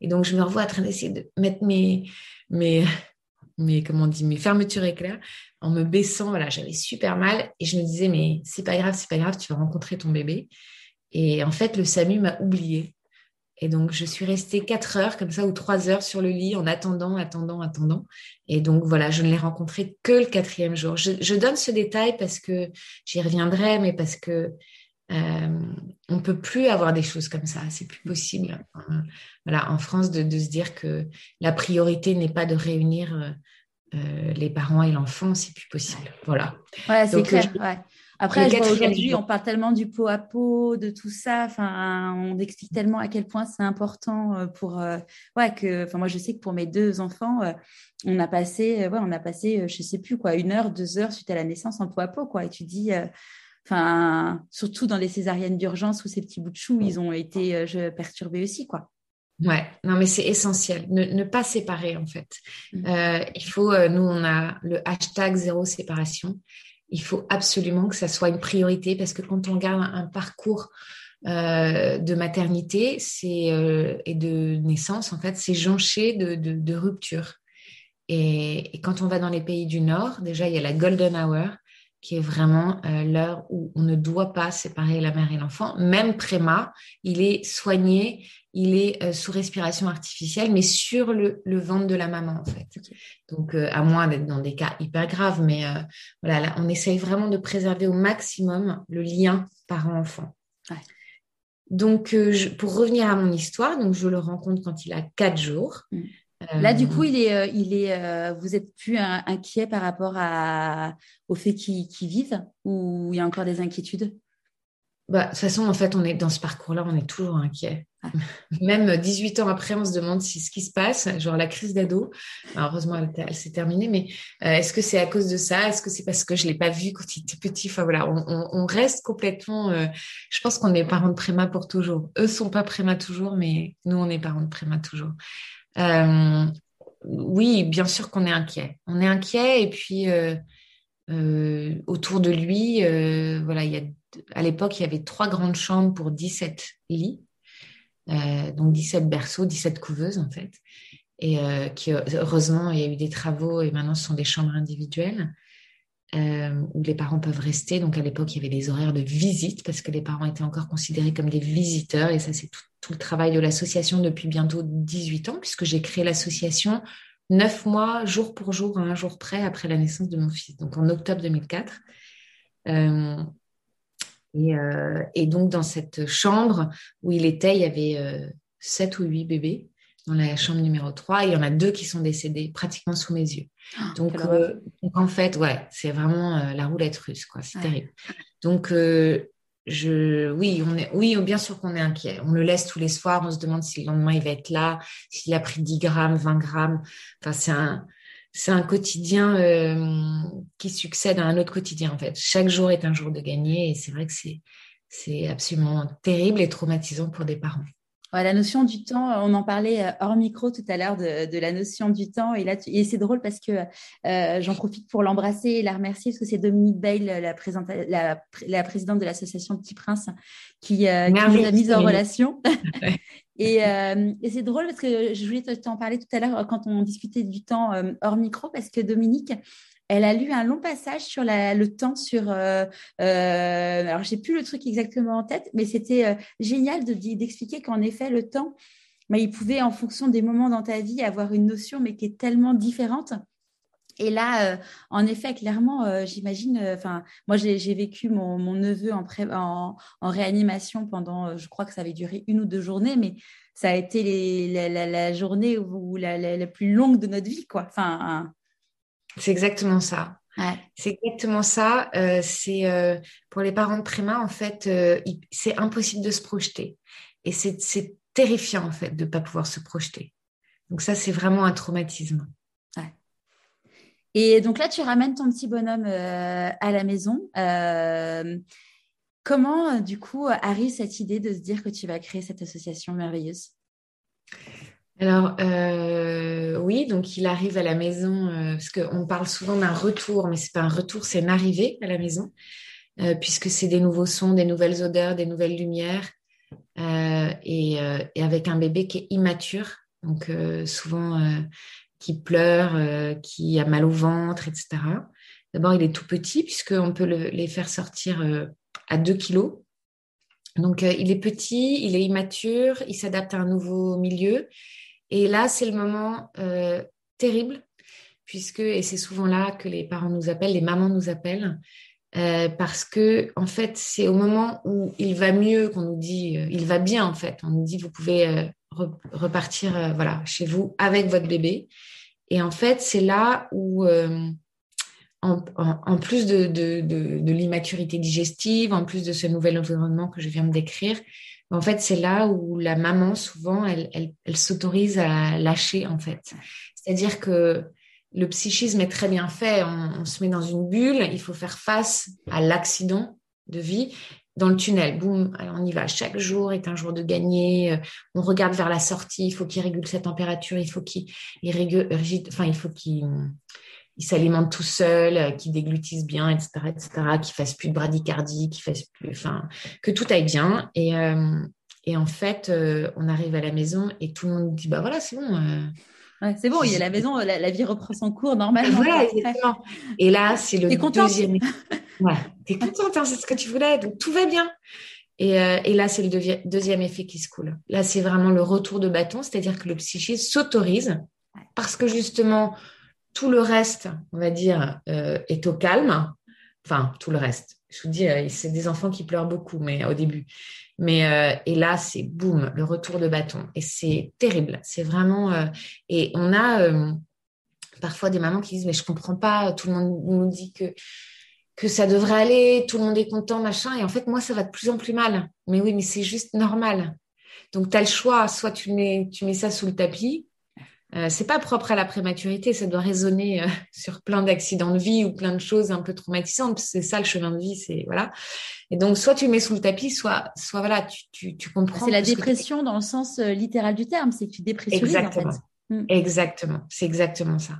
Et donc, je me revois en train d'essayer de mettre mes, mes, mes, comment on dit, mes fermetures éclairs en me baissant. Voilà, j'avais super mal. Et je me disais, mais c'est pas grave, c'est pas grave, tu vas rencontrer ton bébé. Et en fait, le SAMU m'a oublié. Et donc, je suis restée quatre heures comme ça ou trois heures sur le lit en attendant, attendant, attendant. Et donc, voilà, je ne l'ai rencontré que le quatrième jour. Je, donne ce détail parce que j'y reviendrai, mais parce que euh, on peut plus avoir des choses comme ça. C'est plus possible. voilà, en France, de, se dire que la priorité n'est pas de réunir euh, euh, les parents et l'enfant, c'est plus possible. Voilà. Ouais, c'est clair. Ouais. Après, aujourd'hui, on parle tellement du pot à pot, de tout ça. Enfin, on explique tellement à quel point c'est important euh, pour. Euh, ouais, que. Enfin, moi, je sais que pour mes deux enfants, euh, on a passé, ouais, on a passé, je sais plus quoi, une heure, deux heures suite à la naissance en pot à pot, quoi. Et tu dis. Enfin, surtout dans les césariennes d'urgence où ces petits bouts de chou, ils ont été perturbés aussi, quoi. Ouais, non, mais c'est essentiel. Ne, pas séparer, en fait. Mmh. il faut, nous, on a le hashtag zéro séparation il faut absolument que ça soit une priorité parce que quand on regarde un, parcours euh, de maternité c'est euh, et de naissance, en fait, c'est jonché de, de, ruptures. Et, quand on va dans les pays du Nord, déjà, il y a la golden hour, qui est vraiment euh, l'heure où on ne doit pas séparer la mère et l'enfant. Même préma, il est soigné il est euh, sous respiration artificielle, mais sur le, ventre de la maman, en fait. Donc, euh, à moins d'être dans des cas hyper graves, mais voilà, on essaye vraiment de préserver au maximum le lien parent-enfant. Donc, pour revenir à mon histoire, donc je le rencontre quand il a quatre jours. Mm. Là, du coup, il est, il est, vous êtes plus inquiet par rapport à, au fait qu'il vive ou il y a encore des inquiétudes? Bah, de toute façon, en fait, on est dans ce parcours-là, on est toujours inquiet. Ah. Même 18 ans après, on se demande si ce qui se passe, genre la crise d'ado, heureusement, elle, s'est terminée, mais euh, est-ce que c'est à cause de ça? Est-ce que c'est parce que je l'ai pas vu quand il était petit? Enfin voilà, on, reste complètement. Euh, je pense qu'on est parents de préma pour toujours. Eux sont pas préma toujours, mais nous, on est parents de préma toujours. Euh, oui, bien sûr qu'on est inquiet. On est inquiet et puis autour de lui, voilà, il y à l'époque, il y avait trois grandes chambres pour 17 lits, euh, donc 17 berceaux, 17 couveuses en fait. Et euh, qui, heureusement, il y a eu des travaux et maintenant ce sont des chambres individuelles euh, où les parents peuvent rester. Donc à l'époque, il y avait des horaires de visite parce que les parents étaient encore considérés comme des visiteurs. Et ça, c'est tout, le travail de l'association depuis bientôt 18 ans puisque j'ai créé l'association neuf mois, jour pour jour, un jour près après la naissance de mon fils, donc en octobre 2004. Euh, et, donc, dans cette chambre où il était, il y avait euh, sept ou huit bébés dans la chambre numéro 3 et il y en a deux qui sont décédés pratiquement sous mes yeux. Ah, euh, donc, en fait, ouais, c'est vraiment la roulette russe, quoi. C'est terrible. Donc, je, oui, on est, oui, bien sûr qu'on est inquiet. On le laisse tous les soirs, on se demande si le lendemain il va être là, s'il a pris 10 grammes, 20 grammes. Enfin, c'est un, c'est un quotidien euh, qui succède à un autre quotidien en fait. Chaque jour est un jour de gagner et c'est vrai que c'est c'est absolument terrible et traumatisant pour des parents. La notion du temps, on en parlait euh, hors micro tout à l'heure de, la notion du temps. Et là, et c'est drôle parce que euh, j'en profite pour l'embrasser et la remercier parce que c'est Dominique Bail, la, la, présidente de l'association Petit Prince, qui, qui nous a mis en relation. Euh, et, c'est drôle parce que je voulais t'en parler tout à l'heure quand on discutait du temps euh, hors micro, parce que Dominique, elle a lu un long passage sur le temps sur. Euh, euh, alors, j'ai plus le truc exactement en tête, mais c'était génial d'expliquer qu'en effet, le temps, bah, il pouvait, en fonction des moments dans ta vie, avoir une notion, mais qui est tellement différente. Et là, en effet, clairement, j'imagine, enfin, moi, j'ai vécu mon, neveu en, réanimation pendant, je crois que ça avait duré une ou deux journées, mais ça a été la, journée où, la, plus longue de notre vie, quoi. C'est exactement ça. C'est exactement ça. c'est pour les parents de préma, en fait, c'est impossible de se projeter. Et c'est terrifiant, en fait, de ne pas pouvoir se projeter. Donc ça, c'est vraiment un traumatisme. Et donc là, tu ramènes ton petit bonhomme euh, à la maison. Euh, comment, euh, du coup, arrive cette idée de se dire que tu vas créer cette association merveilleuse? Alors oui, donc il arrive à la maison parce qu'on parle souvent d'un retour, mais c'est pas un retour, c'est une arrivée à la maison, puisque c'est des nouveaux sons, des nouvelles odeurs, des nouvelles lumières, et, et, avec un bébé qui est immature, donc souvent qui pleure, qui a mal au ventre, etc. D'abord, il est tout petit puisqu'on peut le, les faire sortir à 2 kilos. Donc, il est petit, il est immature, il s'adapte à un nouveau milieu. Et là, c'est le moment euh, terrible, puisque, et c'est souvent là que les parents nous appellent, les mamans nous appellent, euh, parce que, en fait, c'est au moment où il va mieux qu'on nous dit, euh, il va bien, en fait. On nous dit, vous pouvez repartir voilà, chez vous avec votre bébé. Et en fait, c'est là où, en, plus de, de, de l'immaturité digestive, en plus de ce nouvel environnement que je viens de décrire, en fait, c'est là où la maman, souvent, elle, elle, s'autorise à lâcher, en fait. C'est-à-dire que le psychisme est très bien fait. On, se met dans une bulle, il faut faire face à l'accident de vie dans le tunnel. Boum, on y va. Chaque jour est un jour de gagner. Euh, on regarde vers la sortie. Il faut qu'il régule sa température. Il faut qu'il régule, enfin, il faut qu'il il s'alimente tout seul, euh, qu'il déglutisse bien, etc., etc., qu'il fasse plus de bradycardie, qu'il fasse plus, enfin, que tout aille bien. Et, euh, et en fait, euh, on arrive à la maison et tout le monde dit, bah voilà, c'est bon. c'est bon, il y a la maison, la, vie reprend son cours normalement. Voilà, exactement. Et là, c'est le deuxième. ouais, t'es contente, hein, c'est ce que tu voulais, donc tout va bien. Et, et là, c'est le deuxième effet qui se coule. Là, c'est vraiment le retour de bâton, c'est-à-dire que le psychisme s'autorise parce que justement, tout le reste, on va dire, euh, est au calme. Enfin, tout le reste. Je vous dis, euh, c'est des enfants qui pleurent beaucoup, mais au début. Mais euh, et là, c'est boum, le retour de bâton. Et c'est terrible. C'est vraiment. et on a parfois des mamans qui disent, mais je comprends pas. Tout le monde nous dit que que ça devrait aller, tout le monde est content, machin. Et en fait, moi, ça va de plus en plus mal. Mais oui, mais c'est juste normal. Donc, tu as le choix. Soit tu mets, tu mets ça sous le tapis, euh, c'est pas propre à la prématurité, ça doit résonner euh, sur plein d'accidents de vie ou plein de choses un peu traumatisantes. C'est ça le chemin de vie, c'est voilà. Et donc soit tu mets sous le tapis, soit soit voilà, tu tu, tu comprends. C'est la dépression dans le sens euh, littéral du terme, c'est que tu dépressurises exactement. en fait. Mm. Exactement, c'est exactement ça.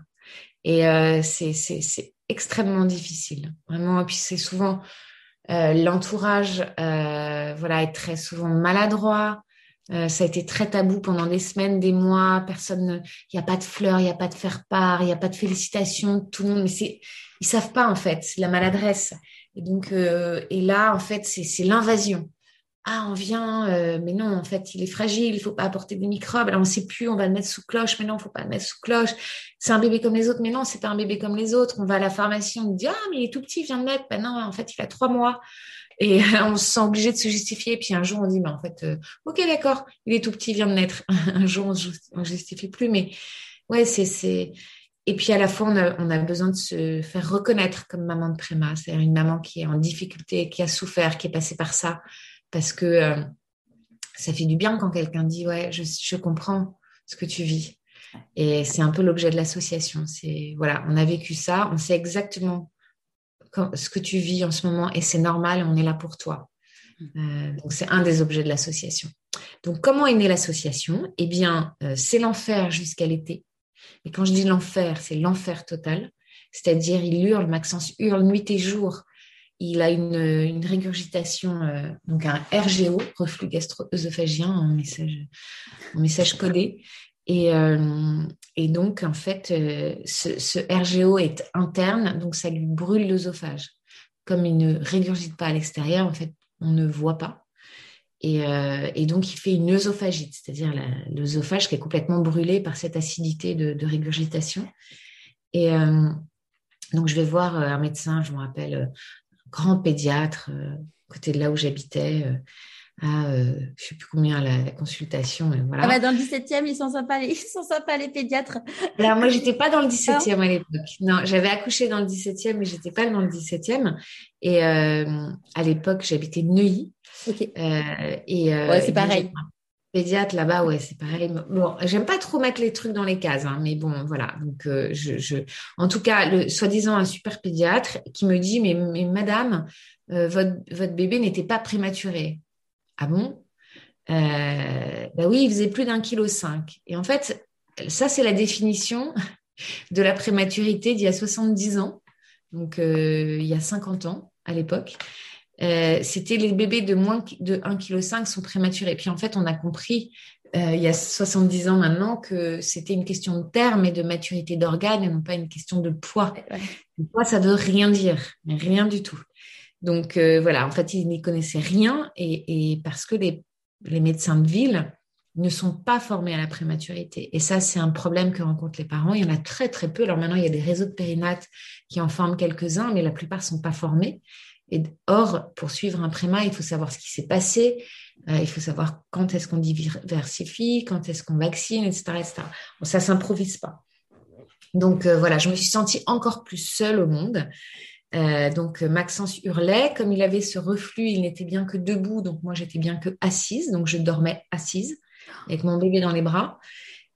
Et c'est c'est c'est extrêmement difficile, vraiment. Et puis c'est souvent l'entourage, voilà, est très souvent maladroit. Euh, ça a été très tabou pendant des semaines, des mois. Personne, il n'y a pas de fleurs, il n'y a pas de faire part, il n'y a pas de félicitations. Tout le monde, mais c'est, ils savent pas en fait, c'est la maladresse. Et donc, euh, et là, en fait, c'est l'invasion. Ah, on vient, euh, mais non, en fait, il est fragile, il faut pas apporter des microbes. Alors, on sait plus, on va le mettre sous cloche, mais non, faut pas le mettre sous cloche. C'est un bébé comme les autres, mais non, c'est pas un bébé comme les autres. On va à la pharmacie, on dit, ah, mais il est tout petit, il vient de naître. Ben non, en fait, il a trois mois. Et on se sent obligé de se justifier. Puis un jour, on dit, mais en fait, euh, ok, d'accord, il est tout petit, il vient de naître. un jour, on ne justifie plus. Mais ouais, c'est, c'est. Et puis à la fois, on a, on a, besoin de se faire reconnaître comme maman de préma. C'est-à-dire une maman qui est en difficulté, qui a souffert, qui est passée par ça. Parce que euh, ça fait du bien quand quelqu'un dit, ouais, je, comprends ce que tu vis. Et c'est un peu l'objet de l'association. C'est voilà, on a vécu ça, on sait exactement ce que tu vis en ce moment et c'est normal, on est là pour toi. Euh, donc c'est un des objets de l'association. Donc comment est née l'association? Eh bien, euh, c'est l'enfer jusqu'à l'été. Et quand je dis l'enfer, c'est l'enfer total. C'est-à-dire, il hurle, Maxence hurle nuit et jour. Il a une, régurgitation, euh, donc un RGO, reflux gastro-œsophagien en message, en message codé. Et, euh, et, donc, en fait, euh, ce, RGO est interne, donc ça lui brûle l'œsophage. Comme il ne régurgite pas à l'extérieur, en fait, on ne voit pas. Et, et donc, il fait une œsophagite, c'est-à-dire l'œsophage qui est complètement brûlé par cette acidité de, de régurgitation. Et donc, je vais voir un médecin, je me rappelle, un grand pédiatre, côté de là où j'habitais à, euh, je sais plus combien la, consultation. Et voilà. Ah bah dans le 17e, ils sont sympas, les, ils sont sympas les pédiatres. Alors moi, j'étais pas dans le 17e à l'époque. Non, j'avais accouché dans le 17e, mais j'étais pas dans le 17e. Et euh, à l'époque, j'habitais Neuilly. Ok. Euh, et euh, ouais, c'est pareil. Pédiatre là-bas, ouais, c'est pareil. Bon, j'aime pas trop mettre les trucs dans les cases, hein, mais bon, voilà. Donc, euh, je, en tout cas, le soi-disant un super pédiatre qui me dit, mais, madame, euh, votre, votre bébé n'était pas prématuré. Ah bon? Euh, bah oui, il faisait plus d'un kilo cinq. Et en fait, ça, c'est la définition de la prématurité d'il y a 70 ans, donc euh, il y a 50 ans à l'époque. Euh, c'était les bébés de moins de 1,5 kg sont prématurés. Puis en fait, on a compris euh, il y a 70 ans maintenant que c'était une question de terme et de maturité d'organes et non pas une question de poids. Le poids, ça veut rien dire, rien du tout. Donc euh, voilà, en fait, ils n'y connaissaient rien et, et parce que les, les, médecins de ville ne sont pas formés à la prématurité. Et ça, c'est un problème que rencontrent les parents. Il y en a très, très peu. Alors maintenant, il y a des réseaux de périnates qui en forment quelques-uns, mais la plupart ne sont pas formés. Or, pour suivre un préma, il faut savoir ce qui s'est passé, euh, il faut savoir quand est-ce qu'on diversifie, quand est-ce qu'on vaccine, etc. ça s'improvise pas. Donc euh, voilà, je me suis sentie encore plus seule au monde. Euh, donc Maxence hurlait, comme il avait ce reflux, il n'était bien que debout, donc moi j'étais bien que assise, donc je dormais assise avec mon bébé dans les bras.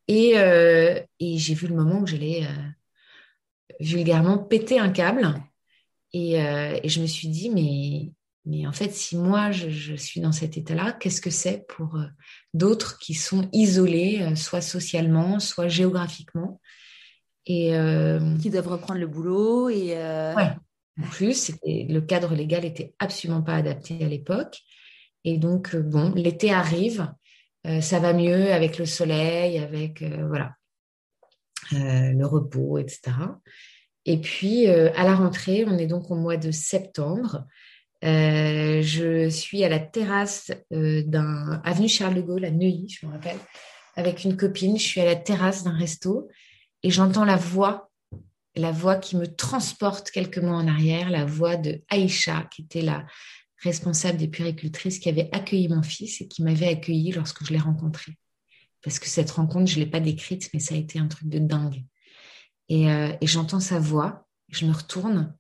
Et, et j'ai vu le moment où j'allais vulgairement péter un câble. Et, et, je me suis dit, mais mais en fait, si moi, je, suis dans cet état-là, qu'est-ce que c'est pour euh, d'autres qui sont isolés, euh, soit socialement, soit géographiquement? Et euh, Qui doivent reprendre le boulot. Et En plus, le cadre légal n'était absolument pas adapté à l'époque. Et donc, bon, l'été arrive, ça va mieux avec le soleil, avec voilà, le repos, etc. Et puis, à la rentrée, on est donc au mois de septembre. Euh, je suis à la terrasse euh, d'un avenue Charles de Gaulle à Neuilly, je me rappelle, avec une copine. Je suis à la terrasse d'un resto et j'entends la voix, la voix qui me transporte quelques mois en arrière, la voix de Aïcha, qui était la responsable des puéricultrices qui avait accueilli mon fils et qui m'avait accueilli lorsque je l'ai rencontré. Parce que cette rencontre, je ne l'ai pas décrite, mais ça a été un truc de dingue. Et, euh, et j'entends sa voix, je me retourne,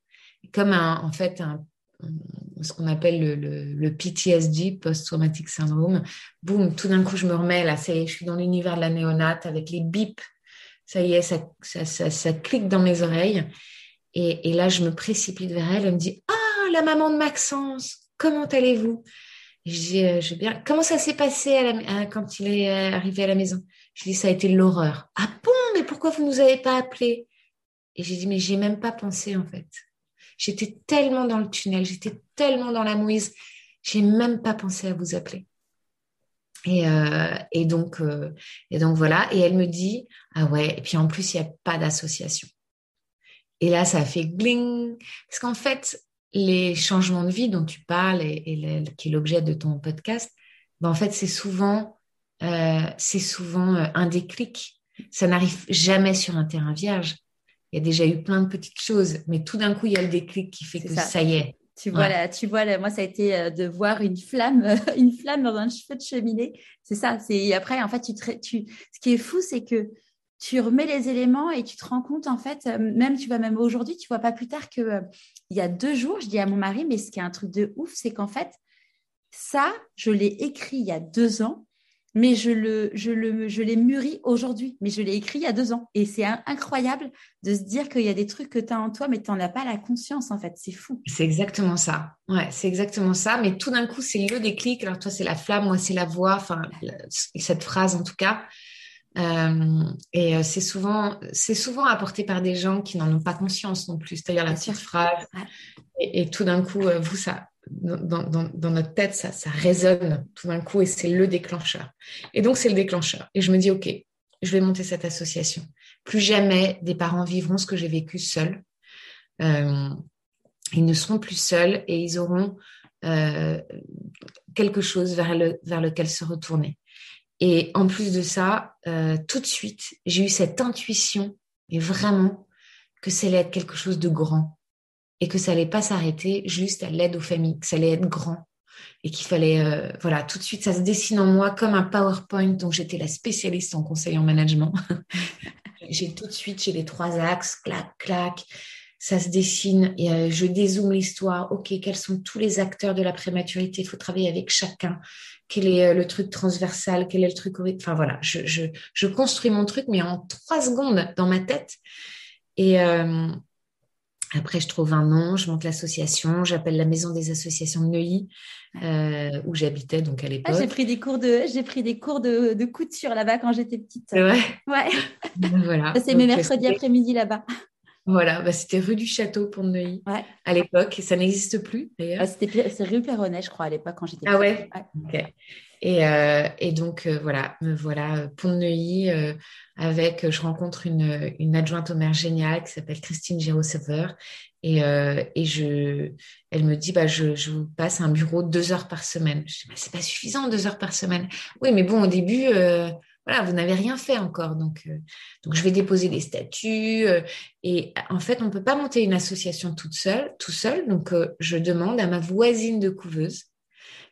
comme un, en fait un ce qu'on appelle le, PTSD, post-traumatic syndrome. Boum, tout d'un coup, je me remets là, ça y est, je suis dans l'univers de la néonate avec les bips. Ça y est, ça, ça, ça, clique dans mes oreilles. Et, là, je me précipite vers elle. Elle me dit Ah, la maman de Maxence, comment allez-vous? Je dis euh, je bien. Comment ça s'est passé quand il est euh, arrivé à la maison? Je dis Ça a été l'horreur. Ah bon, pourquoi vous nous avez pas appelé Et j'ai dit Mais j'ai même pas pensé en fait. J'étais tellement dans le tunnel, j'étais tellement dans la mouise, j'ai même pas pensé à vous appeler. Et, euh, et, donc, euh, et donc voilà. Et elle me dit ah ouais. Et puis en plus il n'y a pas d'association. Et là ça fait gling parce qu'en fait les changements de vie dont tu parles et, qui est l'objet de ton podcast, ben en fait c'est souvent euh, c'est souvent un déclic. Ça n'arrive jamais sur un terrain vierge il y a déjà eu plein de petites choses, mais tout d'un coup, il y a le déclic qui fait que ça, y est. Tu vois, là, tu vois là, moi, ça a été euh, de voir une flamme, une flamme dans un cheveu de cheminée. C'est ça. C'est après, en fait, tu, tu, ce qui est fou, c'est que tu remets les éléments et tu te rends compte, en fait, euh, même tu vois, même aujourd'hui, tu vois pas plus tard que euh, il y a deux jours, je dis à mon mari, mais ce qui est un truc de ouf, c'est qu'en fait, ça, je l'ai écrit il y a deux ans mais je le, je le, je l'ai mûri aujourd'hui, mais je l'ai écrit il y a deux ans. Et c'est incroyable de se dire qu'il y a des trucs que tu as en toi, mais tu n'en as pas la conscience, en fait. C'est fou. C'est exactement ça. Ouais, c'est exactement ça. Mais tout d'un coup, c'est le déclic. Alors, toi, c'est la flamme, moi, c'est la voix. Enfin, cette phrase, en tout cas. Euh, et euh, c'est souvent, c'est souvent apporté par des gens qui n'en ont pas conscience non plus. C'est-à-dire la petite phrase. Et, et, tout d'un coup, euh, vous, ça, dans, notre tête, ça, ça résonne tout d'un coup et c'est le déclencheur. Et donc, c'est le déclencheur. Et je me dis, OK, je vais monter cette association. Plus jamais des parents vivront ce que j'ai vécu seuls. Euh, ils ne seront plus seuls et ils auront euh, quelque chose vers, le, vers lequel se retourner. Et en plus de ça, euh, tout de suite, j'ai eu cette intuition, et vraiment, que c'est être quelque chose de grand, et que ça allait pas s'arrêter juste à l'aide aux familles, que ça allait être grand et qu'il fallait, euh, voilà, tout de suite, ça se dessine en moi comme un PowerPoint dont j'étais la spécialiste en conseil en management. j'ai tout de suite, j'ai les trois axes, clac, clac, ça se dessine et euh, je dézoome l'histoire. Ok, quels sont tous les acteurs de la prématurité? Il faut travailler avec chacun. Quel est euh, le truc transversal? Quel est le truc Enfin voilà, je, je, je, construis mon truc, mais en trois secondes dans ma tête. Et, Après, je trouve un nom, je monte l'association, j'appelle la maison des associations de Neuilly, euh, où j'habitais donc à ah, l'époque. j'ai pris des cours de, j'ai pris des cours de, de couture là-bas quand j'étais petite. Ouais. Ouais. voilà. C'est mes mercredis après-midi là-bas. Voilà, bah, c'était rue du Château pour Neuilly à l'époque. Ça n'existe plus d'ailleurs. c'était c'est rue Perronnet, je crois, à l'époque quand j'étais. Ah ouais. Ok. Et, euh, et donc euh, voilà, me voilà euh, avec, je rencontre une, adjointe au maire géniale qui s'appelle Christine Géraud-Sever et, et je, elle me dit bah je, je, vous passe un bureau deux heures par semaine. Je dis bah, c'est pas suffisant deux heures par semaine. Oui, mais bon au début voilà, vous n'avez rien fait encore. Donc, donc je vais déposer des statuts. et en fait, on ne peut pas monter une association toute seule, tout seul. Donc, je demande à ma voisine de couveuse,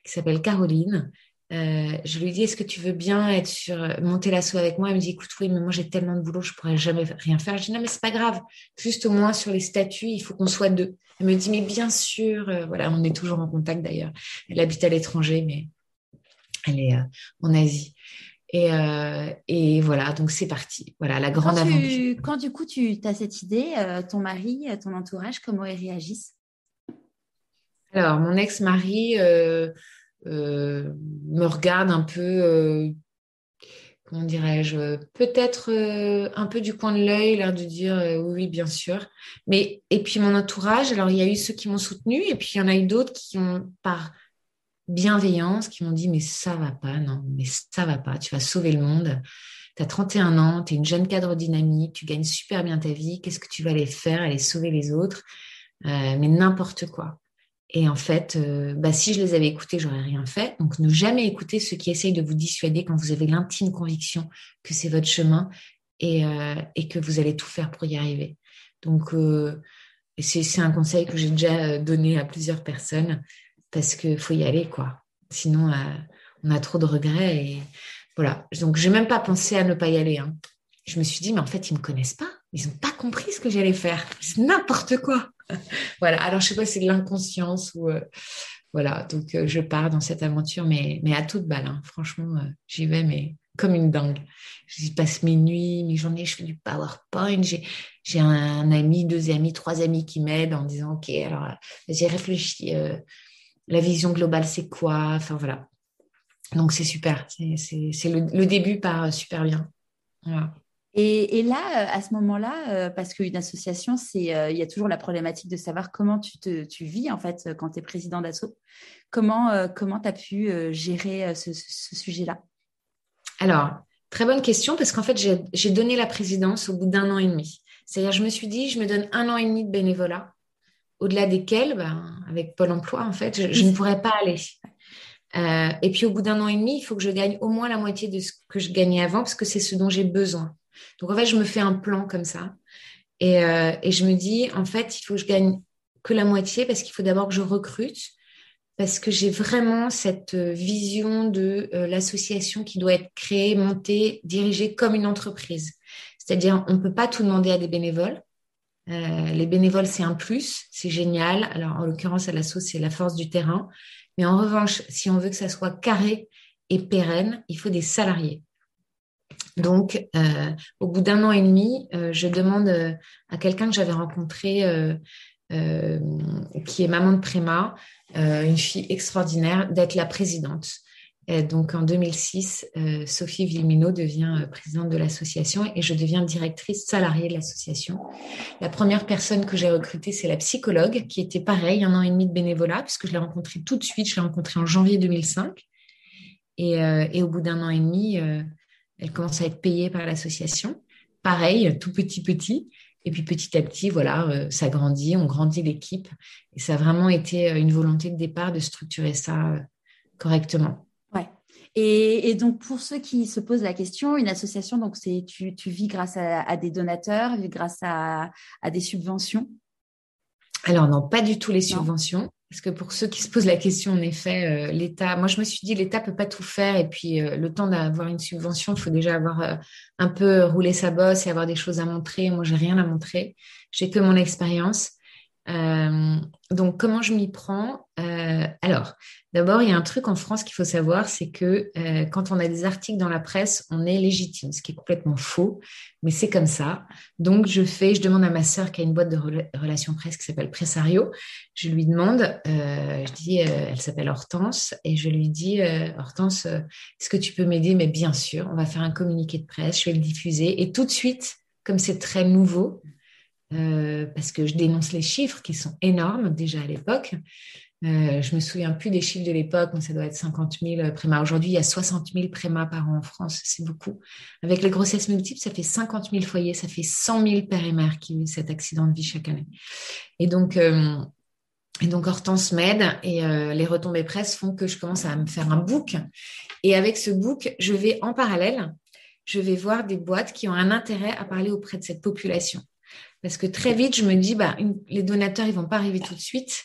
qui s'appelle Caroline, euh, je lui dis, est-ce que tu veux bien être sur monter l'assaut avec moi? Elle me dit, écoute, oui, mais moi j'ai tellement de boulot, je pourrais jamais rien faire. Je dis, non, mais c'est pas grave. Juste au moins sur les statuts, il faut qu'on soit deux. Elle me dit, mais bien sûr. Euh, voilà, on est toujours en contact d'ailleurs. Elle habite à l'étranger, mais elle est euh, en Asie. Et, et, voilà, donc c'est parti. Voilà, la grande quand aventure. quand du coup tu as cette idée, ton mari, ton entourage, comment ils réagissent? Alors, mon ex-mari, euh, me regarde un peu, euh, comment dirais-je, peut-être euh, un peu du coin de l'œil, l'air de dire oui, bien sûr. Mais et puis mon entourage, alors il y a eu ceux qui m'ont soutenu et puis il y en a eu d'autres qui ont par bienveillance qui m'ont dit mais ça va pas, non, mais ça va pas, tu vas sauver le monde. Tu as 31 ans, tu es une jeune cadre dynamique, tu gagnes super bien ta vie, qu'est-ce que tu vas aller faire, aller sauver les autres Mais n'importe quoi. Et en fait, euh, bah, si je les avais écoutés, j'aurais rien fait. Donc, ne jamais écouter ceux qui essayent de vous dissuader quand vous avez l'intime conviction que c'est votre chemin et, euh, que vous allez tout faire pour y arriver. Donc, euh, c'est un conseil que j'ai déjà donné à plusieurs personnes parce qu'il faut y aller, quoi. Sinon, on a trop de regrets. Et voilà. Donc, j'ai même pas pensé à ne pas y aller. Hein. Je me suis dit, mais en fait, ils me connaissent pas. Ils n'ont pas compris ce que j'allais faire. C'est n'importe quoi. voilà. Alors, je sais pas si c'est de l'inconscience ou. Euh, voilà. Donc, euh, je pars dans cette aventure, mais, mais à toute balle. Hein. Franchement, euh, j'y vais, mais comme une dingue. J'y passe mes nuits, mes journées, je fais du PowerPoint. J'ai, j'ai un, ami, deux amis, trois amis qui m'aident en disant Ok, alors, j'ai réfléchi. la vision globale, c'est quoi? Enfin, voilà. Donc, c'est super. C'est, c'est, le, le, début part super bien. Voilà. Et, là, euh, à ce moment-là, euh, parce qu'une association, c'est, euh, il y a toujours la problématique de savoir comment tu, te, vis en fait quand tu es président d'asso. Comment comment tu as pu gérer ce, sujet-là? Alors, très bonne question parce qu'en fait, j'ai donné la présidence au bout d'un an et demi. C'est-à-dire, je me suis dit, je me donne un an et demi de bénévolat, au-delà desquels, ben, avec Pôle Emploi, en fait, je ne pourrais pas aller. et puis, au bout d'un an et demi, il faut que je gagne au moins la moitié de ce que je gagnais avant parce que c'est ce dont j'ai besoin. Donc en fait, je me fais un plan comme ça. Et, euh, et, je me dis, en fait, il faut que je gagne que la moitié parce qu'il faut d'abord que je recrute, parce que j'ai vraiment cette vision de euh, l'association qui doit être créée, montée, dirigée comme une entreprise. C'est-à-dire, on ne peut pas tout demander à des bénévoles. Euh, les bénévoles, c'est un plus, c'est génial. Alors, en l'occurrence, à l'asso, c'est la force du terrain. Mais en revanche, si on veut que ça soit carré et pérenne, il faut des salariés. Donc, euh, au bout d'un an et demi, euh, je demande euh, à quelqu'un que j'avais rencontré, qui est maman de Préma, une fille extraordinaire, d'être la présidente. Donc, en 2006, Sophie Villemino devient présidente de l'association et je deviens directrice salariée de l'association. La première personne que j'ai recrutée, c'est la psychologue, qui était pareil, un an et demi de bénévolat, puisque je l'ai rencontrée tout de suite. Je l'ai rencontrée en janvier 2005. Et, et au bout d'un an et demi, elle commence à être payée par l'association. Pareil, tout petit petit. Et puis petit à petit, voilà, euh, ça grandit, on grandit l'équipe. Et ça a vraiment été euh, une volonté de départ de structurer ça euh, correctement. Ouais. Et, donc pour ceux qui se posent la question, une association, donc c'est tu, vis grâce à, des donateurs, grâce à, des subventions? Alors non, pas du tout les subventions. Parce que pour ceux qui se posent la question, en effet, euh, l'État, moi je me suis dit, l'État peut pas tout faire. Et puis, euh, le temps d'avoir une subvention, il faut déjà avoir euh, un peu roulé sa bosse et avoir des choses à montrer. Moi, j'ai rien à montrer. J'ai que mon expérience. Euh, donc, comment je m'y prends euh, Alors, d'abord, il y a un truc en France qu'il faut savoir, c'est que euh, quand on a des articles dans la presse, on est légitime, ce qui est complètement faux, mais c'est comme ça. Donc, je fais, je demande à ma sœur qui a une boîte de relations presse qui s'appelle Pressario, je lui demande, je dis, elle s'appelle Hortense, et je lui dis, Hortense, est-ce que tu peux m'aider? Mais bien sûr, on va faire un communiqué de presse, je vais le diffuser, et tout de suite, comme c'est très nouveau, euh, parce que je dénonce les chiffres qui sont énormes déjà à l'époque. Euh, je me souviens plus des chiffres de l'époque, mais ça doit être 50 000 prémas. Aujourd'hui, il y a 60 000 prémas par an en France, c'est beaucoup. Avec les grossesses multiples, ça fait 50 000 foyers, ça fait 100 000 pères et mères qui ont cet accident de vie chaque année. Et donc, euh, Hortense m'aide et euh, les retombées presse font que je commence à me faire un book. Et avec ce book, je vais en parallèle, je vais voir des boîtes qui ont un intérêt à parler auprès de cette population. Parce que très vite, je me dis, bah, les donateurs, ils vont pas arriver tout de suite.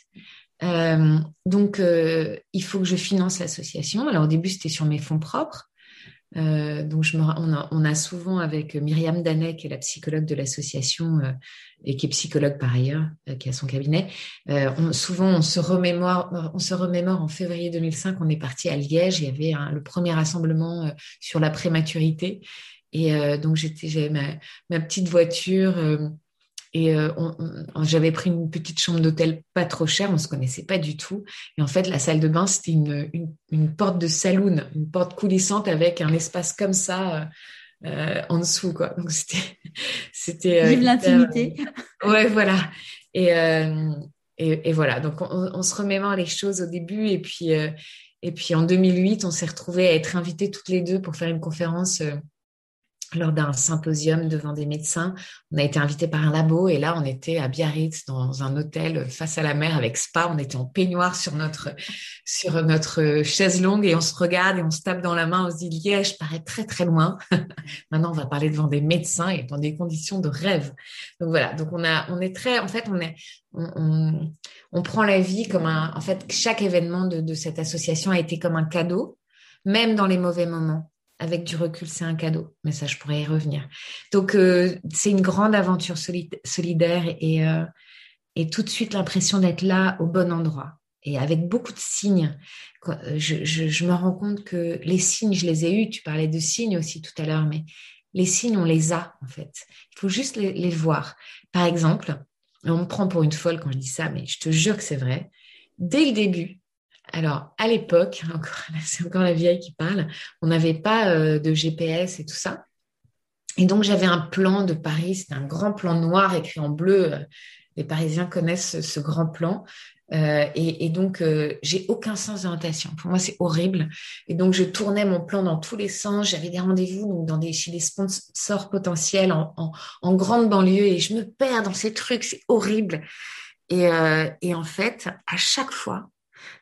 Euh, donc, euh, il faut que je finance l'association. Alors, au début, c'était sur mes fonds propres. Euh, donc, je me, on, a, on, a, souvent avec Myriam Danet, qui est la psychologue de l'association et qui est psychologue par ailleurs, qui a son cabinet. On, souvent, on se remémore, on se remémore en février 2005. On est parti à Liège. Il y avait un, le premier rassemblement sur la prématurité. Et donc, j'étais, j'avais ma, ma, petite voiture et euh, j'avais pris une petite chambre d'hôtel pas trop chère, on se connaissait pas du tout. Et en fait, la salle de bain, c'était une, une, une, porte de saloon, une porte coulissante avec un espace comme ça euh, euh en dessous, quoi. Donc c'était, c'était. Euh, Vive l'intimité. ouais, voilà. Et, et, et, voilà. Donc on, on, se remémore les choses au début, et puis et puis en 2008, on s'est retrouvés à être invités toutes les deux pour faire une conférence lors d'un symposium devant des médecins. On a été invité par un labo et là, on était à Biarritz dans un hôtel face à la mer avec spa. On était en peignoir sur notre, sur notre chaise longue et on se regarde et on se tape dans la main. On se dit, Liège paraît très, très loin. Maintenant, on va parler devant des médecins et dans des conditions de rêve. Donc voilà. Donc on a, on est très, en fait, on est, on, prend la vie comme un, en fait, chaque événement de cette association a été comme un cadeau, même dans les mauvais moments avec du recul, c'est un cadeau. Mais ça, je pourrais y revenir. Donc, euh, c'est une grande aventure solidaire et, euh, et tout de suite l'impression d'être là au bon endroit. Et avec beaucoup de signes, euh, je, je, me rends compte que les signes, je les ai eus. Tu parlais de signes aussi tout à l'heure, mais les signes, on les a en fait. Il faut juste les, les voir. Par exemple, on me prend pour une folle quand je dis ça, mais je te jure que c'est vrai. Dès le début, alors, à l'époque, c'est encore la vieille qui parle, on n'avait pas euh, de GPS et tout ça. Et donc, j'avais un plan de Paris, c'était un grand plan noir écrit en bleu. Les Parisiens connaissent ce, grand plan. Euh, et, donc, euh, j'ai aucun sens d'orientation. Pour moi, c'est horrible. Et donc, je tournais mon plan dans tous les sens. J'avais des rendez-vous dans des, chez des sponsors potentiels en, grande banlieue et je me perds dans ces trucs. C'est horrible. Et en fait, à chaque fois,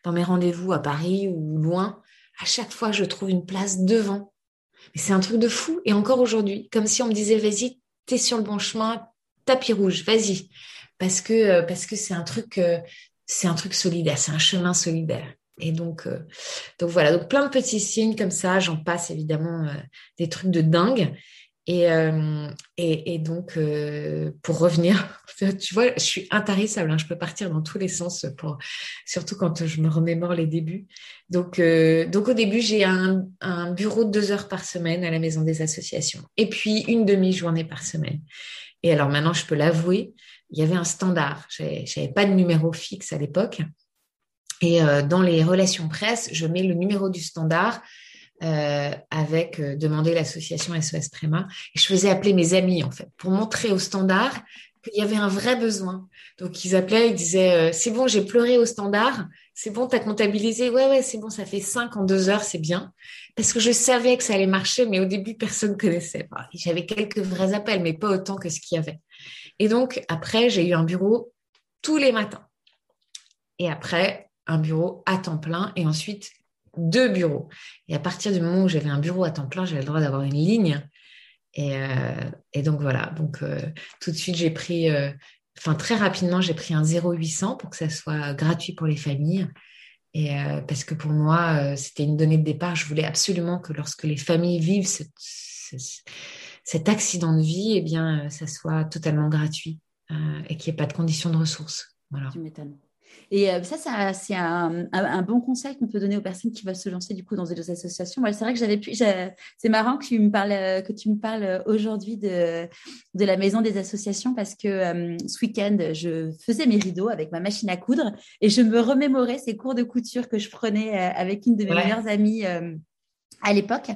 dans mes rendez-vous à Paris ou loin, à chaque fois, je trouve une place devant. Mais c'est un truc de fou. Et encore aujourd'hui, comme si on me disait, vas-y, t'es sur le bon chemin, tapis rouge, vas-y. Parce que euh, parce que c'est un truc, euh, c'est un truc solidaire, c'est un chemin solidaire. Et donc, euh, donc voilà, donc plein de petits signes comme ça. J'en passe évidemment des trucs de dingue. Et, euh, et, et, donc, euh, pour revenir, tu vois, je suis intarissable, hein, je peux partir dans tous les sens, surtout quand je me remémore les débuts. Donc, euh, donc au début, j'ai un, un, bureau de deux heures par semaine à la maison des associations, et puis une demi-journée par semaine. Et alors maintenant, je peux l'avouer, il y avait un standard. Je n'avais pas de numéro fixe à l'époque. Et dans les relations presse, je mets le numéro du standard euh, avec euh, demander l'association SOS Préma. Et je faisais appeler mes amis, en fait, pour montrer au standard qu'il y avait un vrai besoin. Donc, ils appelaient, ils disaient, euh, c'est bon, j'ai pleuré au standard, c'est bon, t'as comptabilisé, ouais, ouais, c'est bon, ça fait cinq en deux heures, c'est bien. Parce que je savais que ça allait marcher, mais au début, personne connaissait. J'avais quelques vrais appels, mais pas autant que ce qu'il y avait. Et donc, après, j'ai eu un bureau tous les matins. Et après, un bureau à temps plein. Et ensuite, deux bureaux. Et à partir du moment où j'avais un bureau à temps plein, j'avais le droit d'avoir une ligne. Et, euh, donc voilà, donc euh, tout de suite j'ai pris, euh, enfin très rapidement j'ai pris un 0800 pour que ça soit gratuit pour les familles. Et parce que pour moi c'était une donnée de départ, je voulais absolument que lorsque les familles vivent cet accident de vie, eh bien ça soit totalement gratuit et qu'il n'y ait pas de conditions de ressources. Et euh, ça, c'est un, bon conseil qu'on peut donner aux personnes qui veulent se lancer du coup dans des associations. Moi, c'est vrai que j'avais pu. C'est marrant que tu me parles, euh, que tu me parles aujourd'hui de, de la maison des associations parce que euh, ce week-end, je faisais mes rideaux avec ma machine à coudre et je me remémorais ces cours de couture que je prenais avec une de mes meilleures amies à l'époque.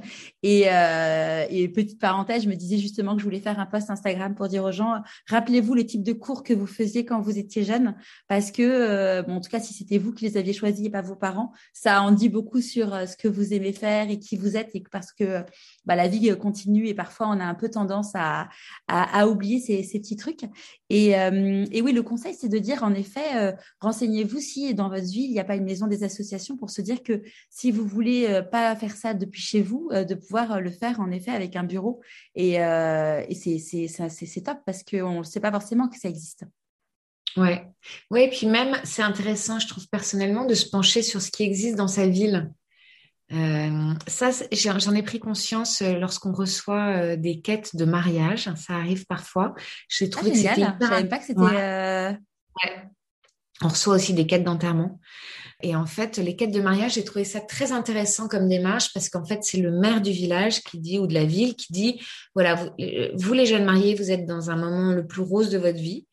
Euh, et, petite parenthèse, je me disais justement que je voulais faire un post Instagram pour dire aux gens, rappelez-vous les types de cours que vous faisiez quand vous étiez jeune, parce que, euh, en tout cas, si c'était vous qui les aviez choisis et pas vos parents, ça en dit beaucoup sur euh, ce que vous aimez faire et qui vous êtes, et parce que bah, la vie continue et parfois on a un peu tendance à, oublier ces, petits trucs. Et, et, oui, le conseil, c'est de dire, en effet, renseignez-vous si dans votre vie, il n'y a pas une maison des associations pour se dire que si vous voulez pas faire ça depuis chez vous, de pouvoir euh, le faire en effet avec un bureau. Et, euh, c'est top parce qu'on ne sait pas forcément que ça existe. Ouais, ouais, et puis même, c'est intéressant, je trouve personnellement, de se pencher sur ce qui existe dans sa ville. Euh, ça, j'en ai pris conscience lorsqu'on reçoit des quêtes de mariage. Ça arrive parfois. J'ai ah, trouvé que c'était. Je savais pas que c'était. Ouais. On reçoit aussi des quêtes d'enterrement. Et en fait, les quêtes de mariage, j'ai trouvé ça très intéressant comme démarche parce qu'en fait, c'est le maire du village qui dit, ou de la ville, qui dit, voilà, vous, euh, les jeunes mariés, vous êtes dans un moment le plus rose de votre vie.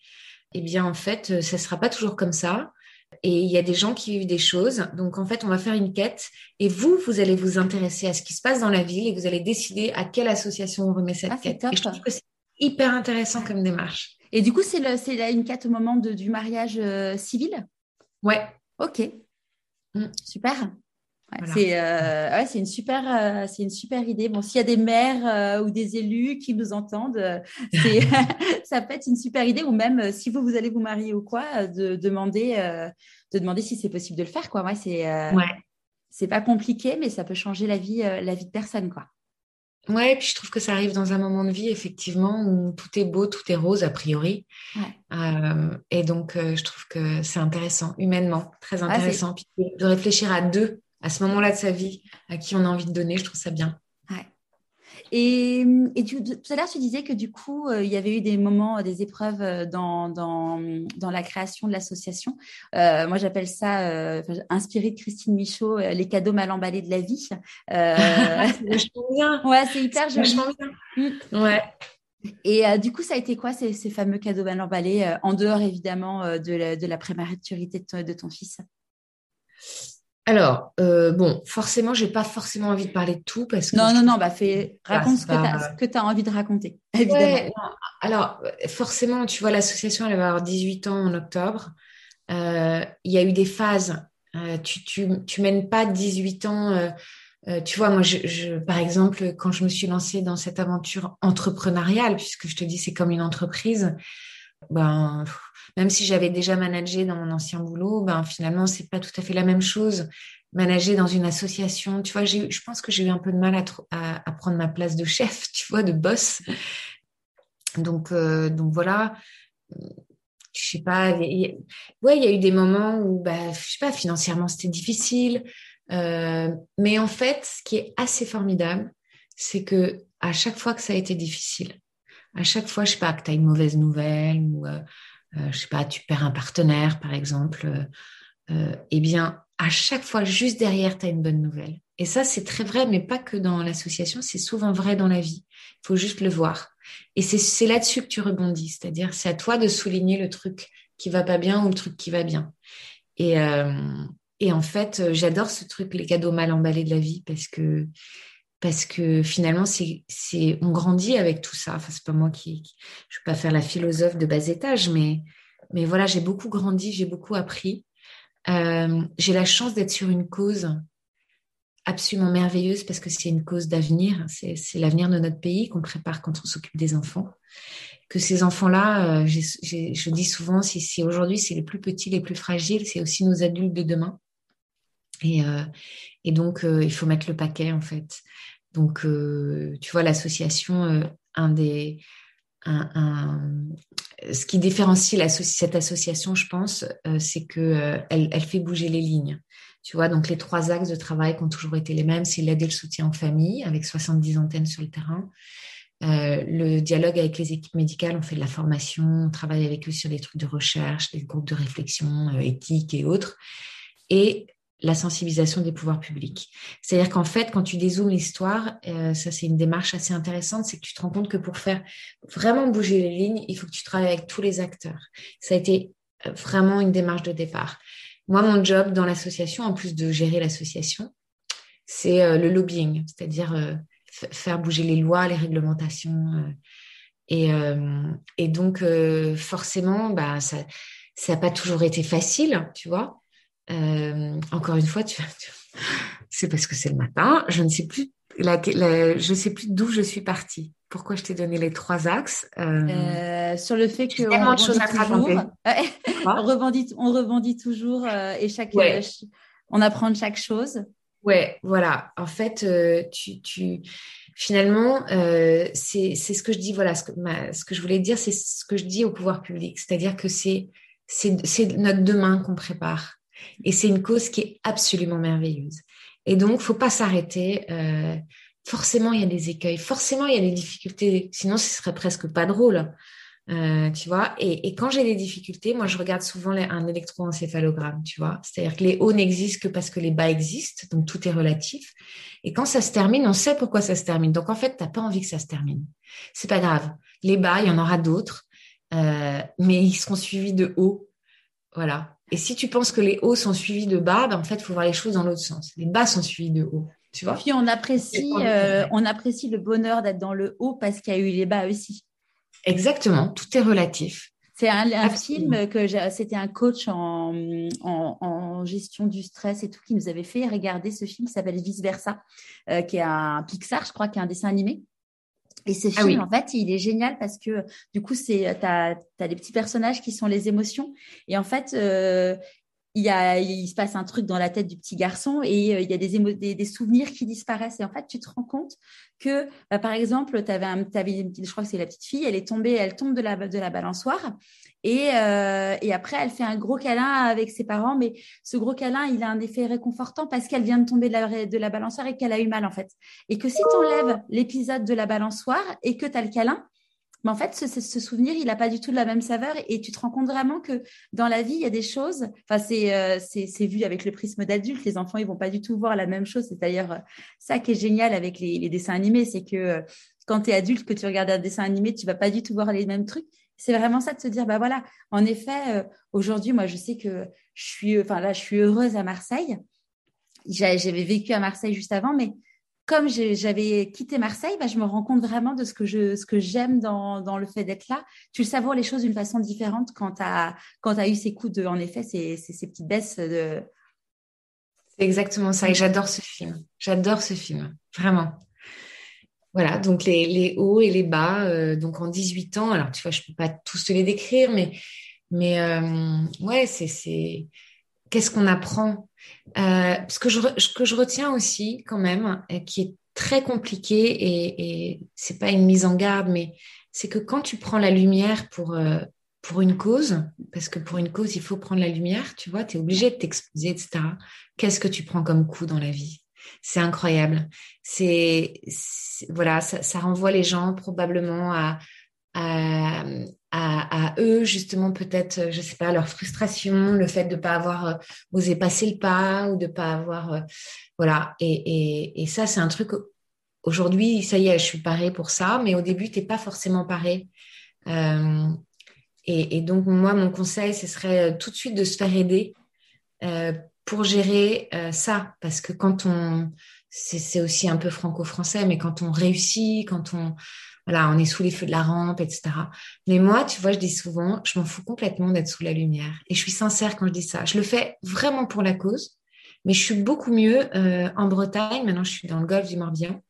Eh bien, en fait, euh, ça ne sera pas toujours comme ça. Et il y a des gens qui vivent des choses. Donc, en fait, on va faire une quête. Et vous, vous allez vous intéresser à ce qui se passe dans la ville et vous allez décider à quelle association on remet cette ah, quête. Et je trouve que c'est hyper intéressant comme démarche. Et du coup, c'est une quête au moment du mariage euh, civil? Ouais. Ok. Mm. super. Euh, c'est une super euh, c'est une super idée. Bon, s'il y a des maires euh, ou des élus qui nous entendent, ça peut être une super idée. Ou même si vous vous allez vous marier ou quoi, de demander de demander si c'est possible de le faire quoi. Ouais, c'est c'est pas compliqué, mais ça peut changer la vie la vie de personne quoi. Ouais, et puis je trouve que ça arrive dans un moment de vie, effectivement, où tout est beau, tout est rose, a priori. Euh, et donc, euh, je trouve que c'est intéressant, humainement, très intéressant. puis de réfléchir à deux, à ce moment-là de sa vie, à qui on a envie de donner, je trouve ça bien. Et, tout à l'heure, tu disais que du coup, euh, il y avait eu des moments, des épreuves euh, dans, dans, dans la création de l'association. Euh, moi, j'appelle ça, inspiré de Christine Michaud, les cadeaux mal emballés de la vie. c'est bien. Ouais, c'est hyper joli. bien. Mm. Ouais. Et du coup, ça a été quoi ces, ces fameux cadeaux mal emballés, en dehors évidemment de la, de la prématurité de de ton fils? Alors, euh, bon, forcément, j'ai pas forcément envie de parler de tout parce que. Non, non, non, bah, fais, raconte ce que tu as, envie de raconter, évidemment. alors, forcément, tu vois, l'association, elle va avoir 18 ans en octobre. Euh, il y a eu des phases. Euh, tu, tu, tu, mènes pas 18 ans. tu vois, moi, je, par exemple, quand je me suis lancée dans cette aventure entrepreneuriale, puisque je te dis, c'est comme une entreprise, ben, même si j'avais déjà managé dans mon ancien boulot, ben finalement c'est pas tout à fait la même chose. Manager dans une association, tu vois, je pense que j'ai eu un peu de mal à, prendre ma place de chef, tu vois, de boss. Donc, euh, donc voilà. Je sais pas. ouais, il y a eu des moments où, bah, je sais pas, financièrement c'était difficile. Euh, mais en fait, ce qui est assez formidable, c'est que à chaque fois que ça a été difficile, à chaque fois, je sais pas, que tu as une mauvaise nouvelle ou euh, euh, je sais pas, tu perds un partenaire, par exemple, euh, eh bien, à chaque fois, juste derrière, tu as une bonne nouvelle. Et ça, c'est très vrai, mais pas que dans l'association, c'est souvent vrai dans la vie. Il faut juste le voir. Et c'est là-dessus que tu rebondis, c'est-à-dire c'est à toi de souligner le truc qui va pas bien ou le truc qui va bien. Et, et en fait, j'adore ce truc, les cadeaux mal emballés de la vie, parce que parce que finalement, c'est, on grandit avec tout ça. Enfin, c'est pas moi qui, je ne vais pas faire la philosophe de bas étage, mais, mais voilà, j'ai beaucoup grandi, j'ai beaucoup appris. Euh, j'ai la chance d'être sur une cause absolument merveilleuse parce que c'est une cause d'avenir. C'est, l'avenir de notre pays qu'on prépare quand on s'occupe des enfants. Que ces enfants-là, euh, je dis souvent, si, aujourd'hui c'est les plus petits, les plus fragiles, c'est aussi nos adultes de demain. Et, euh, et donc, il faut mettre le paquet, en fait. Donc, euh, tu vois, l'association, euh, un des, ce qui différencie cette association, je pense, euh, c'est que elle, fait bouger les lignes. Tu vois, donc les trois axes de travail qui ont toujours été les mêmes, c'est l'aide et le soutien aux familles, avec 70 antennes sur le terrain. le dialogue avec les équipes médicales, on fait de la formation, on travaille avec eux sur des trucs de recherche, des groupes de réflexion éthique et autres. Et la sensibilisation des pouvoirs publics. C'est-à-dire qu'en fait, quand tu dézoomes l'histoire, euh, ça c'est une démarche assez intéressante, c'est que tu te rends compte que pour faire vraiment bouger les lignes, il faut que tu travailles avec tous les acteurs. Ça a été euh, vraiment une démarche de départ. Moi, mon job dans l'association, en plus de gérer l'association, c'est euh, le lobbying, c'est-à-dire faire bouger les lois, les réglementations. et, et, donc, forcément, bah, ça n'a pas toujours été facile, tu vois. Euh, encore une fois, tu, c'est parce que c'est le matin. Je ne sais plus, la, je sais plus d'où je suis partie. Pourquoi je t'ai donné les trois axes euh, euh, Sur le fait que tellement de choses à toujours. on rebondit, on rebondit toujours et chaque, on apprend de chaque chose. Ouais, voilà. En fait, tu, tu, finalement, c'est, c'est ce que je dis. Voilà, ce que, ce que je voulais dire, c'est ce que je dis au pouvoir public, c'est-à-dire que c'est, c'est, c'est notre demain qu'on prépare. Et c'est une cause qui est absolument merveilleuse. Et donc, faut pas s'arrêter. Euh, forcément, il y a des écueils. Forcément, il y a des difficultés. Sinon, ce serait presque pas drôle. Euh, tu vois. Et, quand j'ai des difficultés, moi, je regarde souvent un électroencéphalogramme, tu vois. C'est-à-dire que les hauts n'existent que parce que les bas existent. Donc, tout est relatif. Et quand ça se termine, on sait pourquoi ça se termine. Donc, en fait, t'as pas envie que ça se termine. C'est pas grave. Les bas, il y en aura d'autres. Euh, mais ils seront suivis de hauts. Voilà. Et si tu penses que les hauts sont suivis de bas, ben en fait, il faut voir les choses dans l'autre sens. Les bas sont suivis de hauts. Tu vois? Puis on apprécie, euh, on apprécie le bonheur d'être dans le haut parce qu'il y a eu les bas aussi. Exactement, tout est relatif. C'est un, film que c'était un coach en, en, gestion du stress et tout qui nous avait fait regarder ce film qui s'appelle Vice Versa, euh, qui est un Pixar, je crois, qui est un dessin animé. Et ce ah film, en fait, il est génial parce que du coup, c'est t'as as des petits personnages qui sont les émotions. Et en fait, euh, il, y a, il se passe un truc dans la tête du petit garçon et euh, il y a des, des, des, souvenirs qui disparaissent. Et en fait, tu te rends compte que, bah, par exemple, tu avais, avais je crois que c'est la petite fille, elle est tombée, elle tombe de la, de la balançoire et, euh, et après, elle fait un gros câlin avec ses parents. Mais ce gros câlin, il a un effet réconfortant parce qu'elle vient de tomber de la, de la balançoire et qu'elle a eu mal, en fait. Et que si tu enlèves l'épisode de la balançoire et que tu as le câlin, mais en fait, ce, souvenir, il n'a pas du tout la même saveur et tu te rends compte vraiment que dans la vie, il y a des choses. Enfin, c'est euh, vu avec le prisme d'adulte. Les enfants, ils vont pas du tout voir la même chose. C'est d'ailleurs euh, ça qui est génial avec les, dessins animés, c'est que euh, quand tu es adulte, que tu regardes un dessin animé, tu vas pas du tout voir les mêmes trucs. C'est vraiment ça de se dire, bah voilà, en effet, aujourd'hui, moi, je sais que je suis, enfin là, je suis heureuse à Marseille. J'avais vécu à Marseille juste avant, mais comme j'avais quitté Marseille, bah, je me rends compte vraiment de ce que je, ce que j'aime dans, dans, le fait d'être là. Tu le savoures les choses d'une façon différente quand tu as, quand as eu ces coups de, en effet, ces, ces, petites baisses de. C'est exactement ça. Et j'adore ce film. J'adore ce film. Vraiment. Voilà, donc les, les hauts et les bas. Euh, donc en 18 ans, alors tu vois, je ne peux pas tous te les décrire, mais, mais euh, ouais, c'est qu'est-ce qu'on apprend euh, Ce que je, retiens aussi quand même, qui est très compliqué, et, et c'est pas une mise en garde, mais c'est que quand tu prends la lumière pour, euh, pour une cause, parce que pour une cause, il faut prendre la lumière, tu vois, tu es obligé de t'exposer, etc. Qu'est-ce que tu prends comme coup dans la vie? C'est incroyable. C'est voilà, ça, renvoie les gens probablement à, à, eux, justement, peut-être, je sais pas, leur frustration, le fait de ne pas avoir euh, osé passer le pas ou de ne pas avoir. Euh, voilà. Et, ça, c'est un truc. Aujourd'hui, ça y est, je suis parée pour ça, mais au début, tu n'es pas forcément parée. Euh, et, donc, moi, mon conseil, ce serait tout de suite de se faire aider euh, pour gérer ça. Parce que quand on. C'est aussi un peu franco-français, mais quand on réussit, quand on voilà, on est sous les feux de la rampe, etc. Mais moi, tu vois, je dis souvent, je m'en fous complètement d'être sous la lumière. Et je suis sincère quand je dis ça. Je le fais vraiment pour la cause, mais je suis beaucoup mieux euh, en Bretagne. Maintenant, je suis dans le golfe du Morbihan.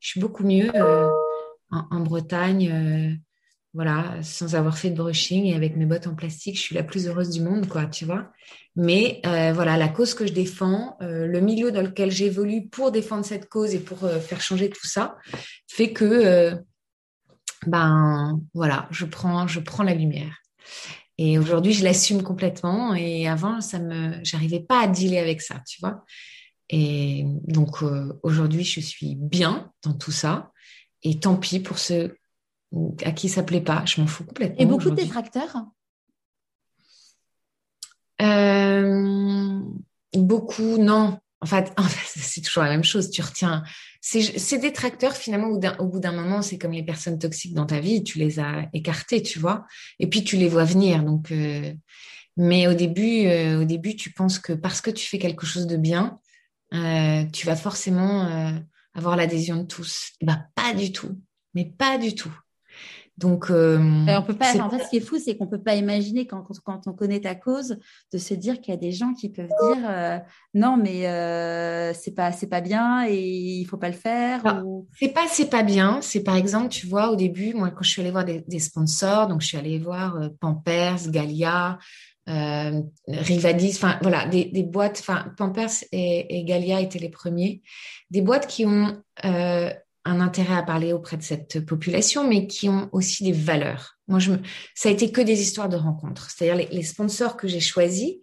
Je suis beaucoup mieux euh, en, Bretagne, euh, voilà, sans avoir fait de brushing et avec mes bottes en plastique. Je suis la plus heureuse du monde, quoi, tu vois. Mais voilà, la cause que je défends, le milieu dans lequel j'évolue pour défendre cette cause et pour faire changer tout ça, fait que ben voilà, je prends, je prends la lumière. Et aujourd'hui, je l'assume complètement. Et avant, ça me, j'arrivais pas à dealer avec ça, tu vois. Et donc euh, aujourd'hui, je suis bien dans tout ça. et tant pis pour ceux à qui ça plaît pas. Je m'en fous complètement. Et beaucoup de détracteurs? Euh, Beaucoup, non. En fait, en fait c'est toujours la même chose. Tu retiens. Ces détracteurs, finalement, au bout d'un moment, c'est comme les personnes toxiques dans ta vie. Tu les as écartés, tu vois. Et puis, tu les vois venir. Donc, euh, mais au début, euh, au début, tu penses que parce que tu fais quelque chose de bien, tu vas forcément avoir l'adhésion de tous. Bah, pas du tout. Mais pas du tout. Donc, euh, on peut pas. En fait, ce qui est fou, c'est qu'on peut pas imaginer quand, quand, on connaît ta cause de se dire qu'il y a des gens qui peuvent dire euh, non, mais euh, c'est pas c'est pas bien et il faut pas le faire. Ou... C'est pas c'est pas bien. C'est par exemple, tu vois, au début, moi, quand je suis allée voir des, sponsors, donc je suis allée voir Pampers, Galia. Rivadis, enfin voilà, des, des boîtes, enfin Pampers et, et, Galia étaient les premiers, des boîtes qui ont un intérêt à parler auprès de cette population, mais qui ont aussi des valeurs. Moi, je me... ça a été que des histoires de rencontres. C'est-à-dire les, sponsors que j'ai choisis,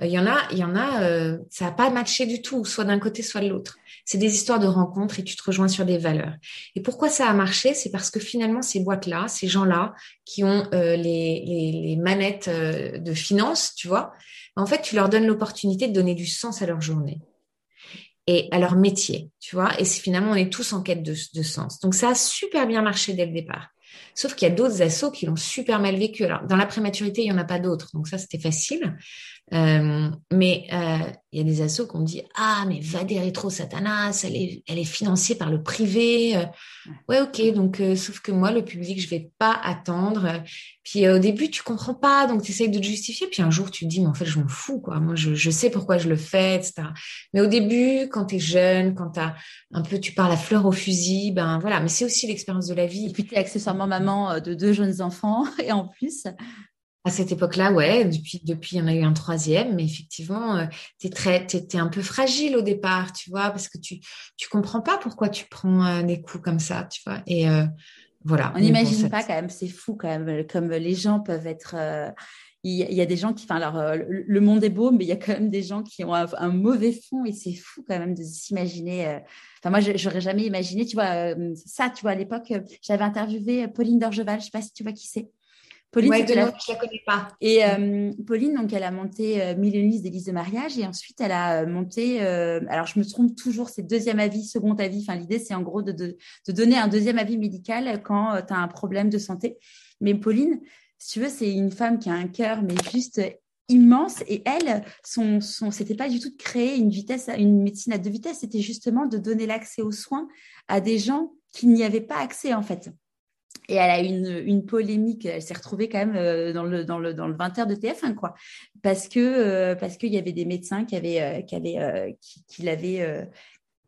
euh, il y en a, il y en a, euh, ça n'a pas matché du tout, soit d'un côté, soit de l'autre. C'est des histoires de rencontres et tu te rejoins sur des valeurs. Et pourquoi ça a marché? C'est parce que finalement, ces boîtes-là, ces gens-là qui ont euh, les, les, les, manettes de finance, tu vois, en fait, tu leur donnes l'opportunité de donner du sens à leur journée et à leur métier, tu vois. Et finalement, on est tous en quête de, de, sens. Donc, ça a super bien marché dès le départ. Sauf qu'il y a d'autres assos qui l'ont super mal vécu. Alors, dans la prématurité, il n'y en a pas d'autres. Donc, ça, c'était facile. Euh, mais euh, il y a des assos qui ont dit Ah, mais va des rétro Satanas, elle est, elle est financée par le privé. Euh, ouais, ok. Donc, sauf que moi, le public, je vais pas attendre. Puis au début, tu comprends pas, donc tu essayes de te justifier. Puis un jour, tu te dis Mais en fait, je m'en fous, quoi. Moi, je, je, sais pourquoi je le fais, etc. Mais au début, quand tu es jeune, quand tu un peu, tu parles à fleur au fusil, ben voilà. Mais c'est aussi l'expérience de la vie. Et puis, tu es accessoirement maman de deux jeunes enfants. Et en plus, à cette époque-là, ouais, depuis, depuis, il y en a eu un troisième, mais effectivement, euh, tu es, un peu fragile au départ, tu vois, parce que tu tu comprends pas pourquoi tu prends euh, des coups comme ça, tu vois. Et euh, voilà. On n'imagine pas quand même, c'est fou quand même, comme les gens peuvent être. Il y, a des gens qui, enfin, alors, le monde est beau, mais il y a quand même des gens qui ont un, mauvais fond et c'est fou quand même de s'imaginer. Enfin, moi, j'aurais jamais imaginé, tu vois, ça, tu vois, à l'époque, j'avais interviewé Pauline Dorgeval, je sais pas si tu vois qui c'est. Pauline, ouais, la... je la connais pas. Et euh, Pauline, donc, elle a monté euh, Millioniste des listes de mariage et ensuite elle a euh, monté. Euh, alors, je me trompe toujours, c'est deuxième avis, second avis. Enfin, l'idée, c'est en gros de, de, de, donner un deuxième avis médical quand tu as un problème de santé. Mais Pauline, si tu veux, c'est une femme qui a un cœur, mais juste immense. Et elle son son c'était pas du tout de créer une vitesse une médecine à deux vitesses. C'était justement de donner l'accès aux soins à des gens qui n'y avaient pas accès en fait. Et elle a une, une polémique, elle s'est retrouvée quand même euh, dans le, dans le, dans le 20h de TF1, quoi. Parce que, euh, parce qu'il y avait des médecins qui avaient, euh, qui l'avaient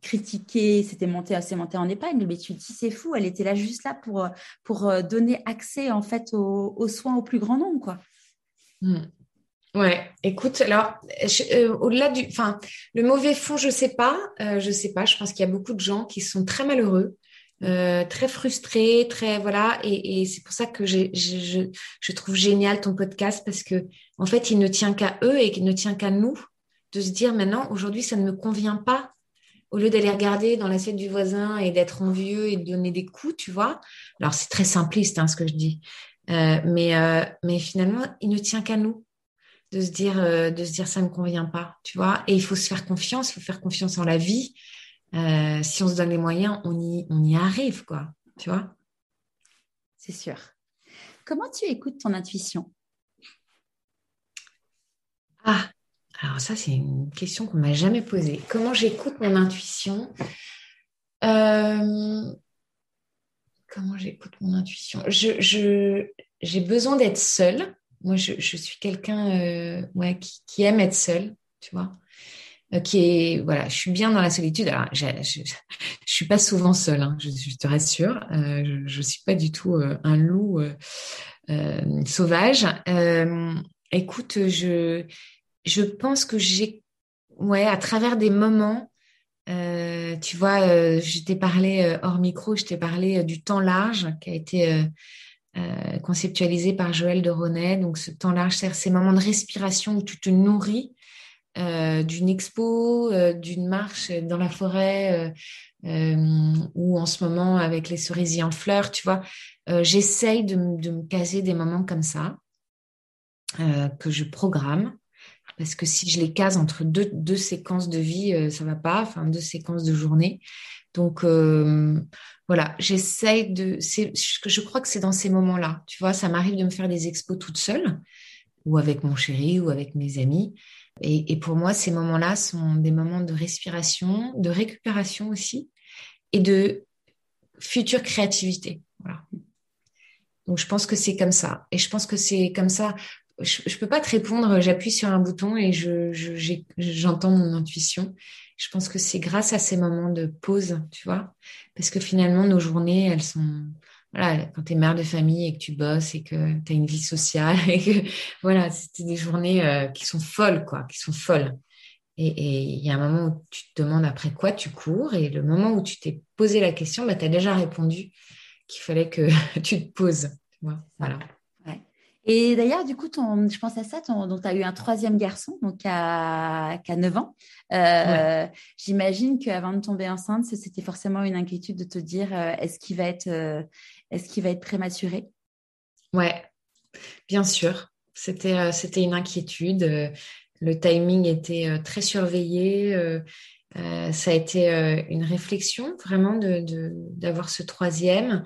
critiqué, c'était monté, assez monté en épingle, mais tu te dis, c'est fou, elle était là juste là pour, pour donner accès, en fait, aux, soins au plus grand nombre, quoi. Hmm. Ouais, écoute, alors au-delà du, enfin, le mauvais fond, je sais pas, je sais pas. Je pense qu'il y a beaucoup de gens qui sont très malheureux euh, très frustrée, très voilà, et, c'est pour ça que je, je, je, trouve génial ton podcast parce que en fait, il ne tient qu'à eux et qu'il ne tient qu'à nous de se dire maintenant, aujourd'hui, ça ne me convient pas. Au lieu d'aller regarder dans l'assiette du voisin et d'être envieux et de donner des coups, tu vois. Alors c'est très simpliste hein, ce que je dis, euh, mais euh, mais finalement, il ne tient qu'à nous de se dire euh, de se dire ça me convient pas, tu vois. Et il faut se faire confiance, il faut faire confiance en la vie. Euh, si on se donne les moyens, on y, on y arrive, quoi. Tu vois C'est sûr. Comment tu écoutes ton intuition? Ah, alors ça, c'est une question qu'on m'a jamais posée. Comment j'écoute mon intuition? Euh, Comment j'écoute mon intuition? Je, J'ai besoin d'être seule. Moi, je, suis quelqu'un euh, ouais, qui, aime être seule, tu vois. Euh, voilà, je suis bien dans la solitude. Alors, je, je, suis pas souvent seule, hein, je, te rassure. Euh, je, je suis pas du tout un loup sauvage. écoute, je je pense que j'ai ouais à travers des moments. tu vois, je t'ai parlé hors micro, je t'ai parlé du temps large qui a été conceptualisé par Joël de Ronet. Donc, ce temps large, c'est ces moments de respiration où tu te nourris d'une expo, d'une marche dans la forêt, ou en ce moment avec les cerisiers en fleurs, tu vois. J'essaye de, de, me caser des moments comme ça, que je programme parce que si je les case entre deux, deux séquences de vie, euh, ça va pas, enfin deux séquences de journée. Donc euh, voilà, j'essaye de. Je crois que c'est dans ces moments-là. Tu vois, ça m'arrive de me faire des expos toute seule, ou avec mon chéri, ou avec mes amis. Et, et pour moi, ces moments-là sont des moments de respiration, de récupération aussi, et de future créativité. Voilà. Donc je pense que c'est comme ça. Et je pense que c'est comme ça je, ne peux pas te répondre, j'appuie sur un bouton et je, j'entends mon intuition. Je pense que c'est grâce à ces moments de pause, tu vois, parce que finalement nos journées, elles sont, voilà, quand tu es mère de famille et que tu bosses et que tu as une vie sociale et que, voilà, c'était des journées euh, qui sont folles, quoi, qui sont folles. Et il y a un moment où tu te demandes après quoi tu cours et le moment où tu t'es posé la question, bah, tu as déjà répondu qu'il fallait que tu te poses. Tu voilà. Et d'ailleurs, du coup, ton, je pense à ça, ton, tu as eu un troisième garçon, donc à, à 9 ans. Euh, J'imagine qu'avant de tomber enceinte, c'était forcément une inquiétude de te dire euh, est-ce qu'il va, être, euh, est qu'il va être prématuré? Ouais, bien sûr. C'était euh, c'était une inquiétude. Le timing était très surveillé. ça a été une réflexion vraiment d'avoir de, ce troisième.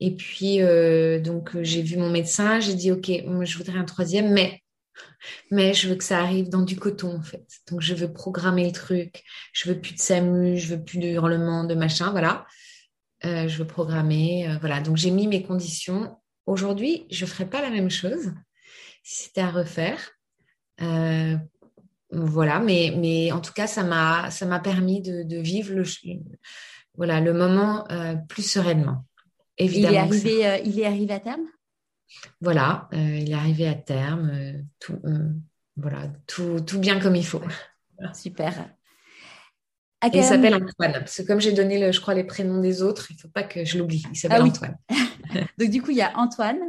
Et puis, euh, donc, euh, j'ai vu mon médecin, j'ai dit, OK, je voudrais un troisième, mais, mais je veux que ça arrive dans du coton, en fait. Donc, je veux programmer le truc. Je veux plus de SAMU, je veux plus de hurlements, de machin, voilà. Euh, je veux programmer, voilà. Donc, j'ai mis mes conditions. Aujourd'hui, je ne ferai pas la même chose si c'était à refaire. voilà, mais, mais en tout cas, ça m'a, permis de, de vivre le, voilà, le moment plus sereinement. Il est, arrivé, euh, il est arrivé à terme? Voilà, euh, il est arrivé à terme. Euh, tout, voilà, tout, tout, bien comme il faut. Super. il s'appelle Antoine. Parce que comme j'ai donné, le, je crois, les prénoms des autres, il ne faut pas que je l'oublie. Il s'appelle ah Antoine. Donc, du coup, il y a Antoine.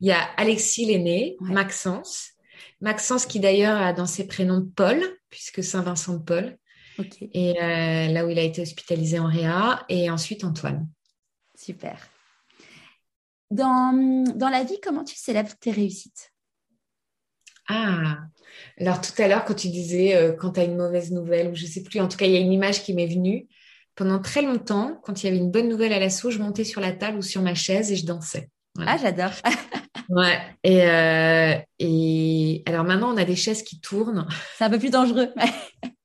Il y a Alexis l'aîné, Maxence. Maxence qui d'ailleurs a dans ses prénoms Paul, puisque Saint-Vincent de Paul. Et là où il a été hospitalisé en Réa. Et ensuite Antoine. Super. Dans, dans la vie, comment tu célèbres tes réussites? Ah, alors tout à l'heure, quand tu disais euh, quand tu as une mauvaise nouvelle, ou je sais plus, en tout cas, il y a une image qui m'est venue. Pendant très longtemps, quand il y avait une bonne nouvelle à l'assaut, je montais sur la table ou sur ma chaise et je dansais. Ah, j'adore. ouais. Et, euh, et alors maintenant, on a des chaises qui tournent. C'est un peu plus dangereux.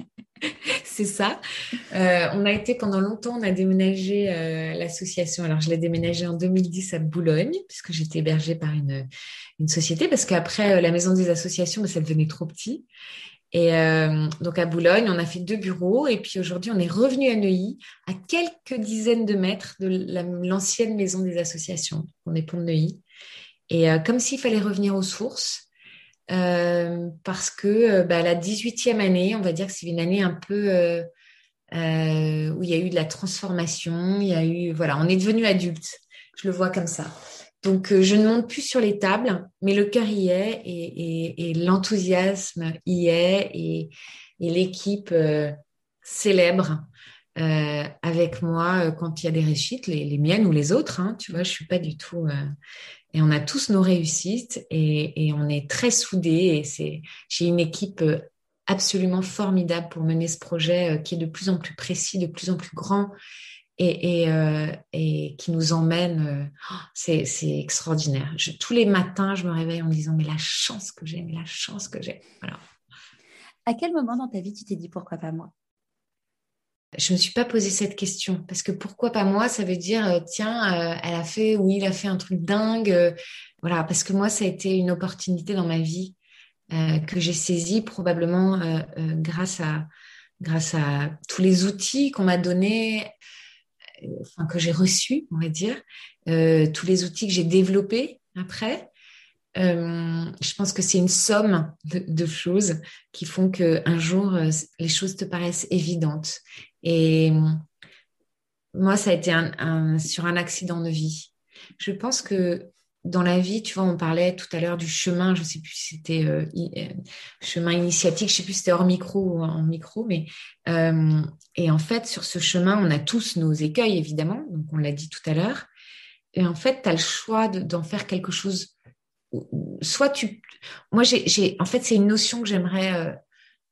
c'est ça. Euh, on a été pendant longtemps, on a déménagé euh, l'association. Alors, je l'ai déménagé en 2010 à Boulogne, puisque j'étais hébergée par une, société, parce qu'après euh, la maison des associations, ça devenait trop petit. Et donc à Boulogne, on a fait deux bureaux et puis aujourd'hui, on est revenu à Neuilly, à quelques dizaines de mètres de l'ancienne maison des associations. On est pour Neuilly. Et comme s'il fallait revenir aux sources, euh, parce que euh, bah, la 18e année, on va dire que c'est une année un peu euh, où il y a eu de la transformation, il y a eu, voilà, on est devenu adulte, je le vois comme ça. Donc, je ne monte plus sur les tables, mais le cœur y est et, l'enthousiasme y est et, l'équipe célèbre avec moi quand il y a des réussites, les, miennes ou les autres. Hein, tu vois, je suis pas du tout et on a tous nos réussites et, on est très soudés. Et j'ai une équipe euh, absolument formidable pour mener ce projet euh, qui est de plus en plus précis, de plus en plus grand et, euh, qui nous emmène. c'est, extraordinaire. tous les matins, je me réveille en me disant mais la chance que j'ai, mais la chance que j'ai. À quel moment dans ta vie tu t'es dit pourquoi pas moi? Je ne me suis pas posé cette question parce que pourquoi pas moi Ça veut dire euh, tiens, euh, elle a fait ou il a fait un truc dingue, euh, voilà. Parce que moi, ça a été une opportunité dans ma vie que j'ai saisie probablement grâce à grâce à tous les outils qu'on m'a donnés, enfin que j'ai reçus, on va dire, tous les outils que j'ai développés après. je pense que c'est une somme de, de, choses qui font que un jour les choses te paraissent évidentes et moi, ça a été un, sur un accident de vie. Je pense que dans la vie, tu vois, on parlait tout à l'heure du chemin, je sais plus si c'était euh, chemin initiatique, je sais plus si c'était hors micro ou en micro, mais et en fait, sur ce chemin, on a tous nos écueils, évidemment, donc on l'a dit tout à l'heure, et en fait, tu as le choix d'en faire quelque chose. Soit tu. Moi, j'ai. En fait, c'est une notion que j'aimerais euh,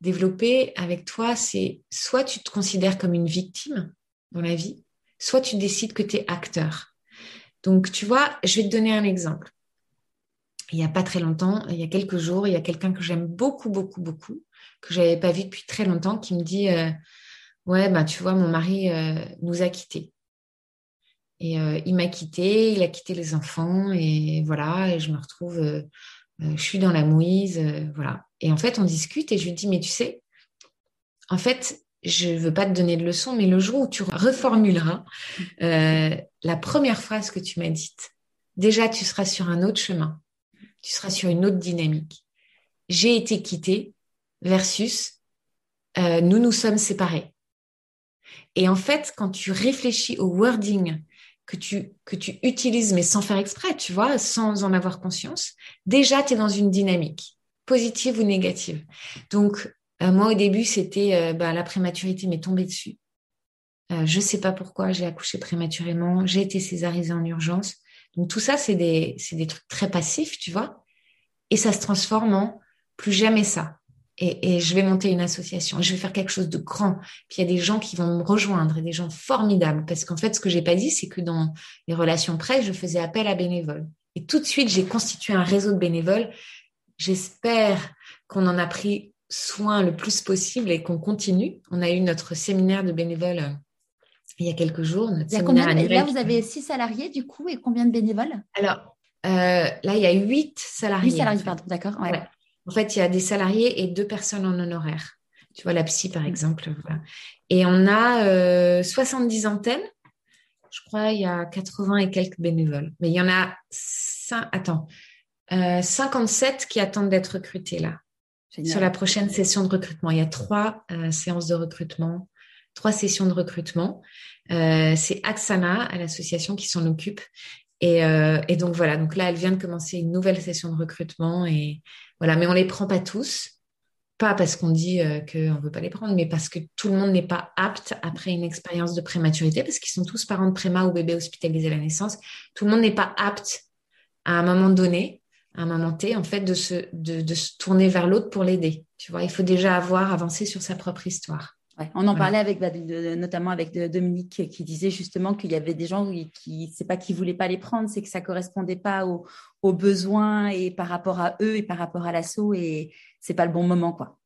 développer avec toi. C'est soit tu te considères comme une victime dans la vie, soit tu décides que tu es acteur. Donc, tu vois, je vais te donner un exemple. Il n'y a pas très longtemps, il y a quelques jours, il y a quelqu'un que j'aime beaucoup, beaucoup, beaucoup, que je n'avais pas vu depuis très longtemps, qui me dit euh, Ouais, bah, tu vois, mon mari euh, nous a quittés. Et euh, il m'a quitté, il a quitté les enfants, et voilà, et je me retrouve, je suis dans la mouise, voilà. Et en fait, on discute et je lui dis, mais tu sais, en fait, je ne veux pas te donner de leçon, mais le jour où tu reformuleras la première phrase que tu m'as dite, déjà, tu seras sur un autre chemin, tu seras sur une autre dynamique. J'ai été quittée versus nous nous sommes séparés. Et en fait, quand tu réfléchis au wording que tu, que tu utilises, mais sans faire exprès, tu vois, sans en avoir conscience, déjà, tu es dans une dynamique, positive ou négative. Donc, euh, moi, au début, c'était euh, bah, la prématurité m'est tombée dessus. Euh, je ne sais pas pourquoi, j'ai accouché prématurément, j'ai été césarisée en urgence. Donc, tout ça, c'est des, des trucs très passifs, tu vois. Et ça se transforme en plus jamais ça et, je vais monter une association, je vais faire quelque chose de grand. Puis il y a des gens qui vont me rejoindre et des gens formidables. Parce qu'en fait, ce que j'ai pas dit, c'est que dans les relations presse, je faisais appel à bénévoles. Et tout de suite, j'ai constitué un réseau de bénévoles. J'espère qu'on en a pris soin le plus possible et qu'on continue. On a eu notre séminaire de bénévoles euh, il y a quelques jours. Notre là, vous avez six salariés du coup et combien de bénévoles? Alors, euh, là, il y a huit salariés. Huit salariés, pardon, d'accord. Ouais. En fait, il y a des salariés et deux personnes en honoraire. Tu vois, la psy, par exemple. Et on a 70 euh, antennes. Je crois il y a 80 et quelques bénévoles. Mais il y en a 5, attends, 57 euh, qui attendent d'être recrutés là. Sur la prochaine session de recrutement. Il y a trois euh, séances de recrutement, trois sessions de recrutement. c'est Axana, à l'association, qui s'en occupe. Et, et, donc voilà, donc là, elle vient de commencer une nouvelle session de recrutement et voilà, mais on les prend pas tous. Pas parce qu'on dit euh, qu'on ne veut pas les prendre, mais parce que tout le monde n'est pas apte après une expérience de prématurité, parce qu'ils sont tous parents de préma ou bébés hospitalisés à la naissance. Tout le monde n'est pas apte à un moment donné, à un moment T, en fait, de se, de, se tourner vers l'autre pour l'aider. Tu vois, il faut déjà avoir avancé sur sa propre histoire. on en parlait avec, bah, notamment avec Dominique qui disait justement qu'il y avait des gens qui, c'est pas qu'ils voulaient pas les prendre, c'est que ça correspondait pas aux, aux besoins et par rapport à eux et par rapport à l'assaut et c'est pas le bon moment quoi.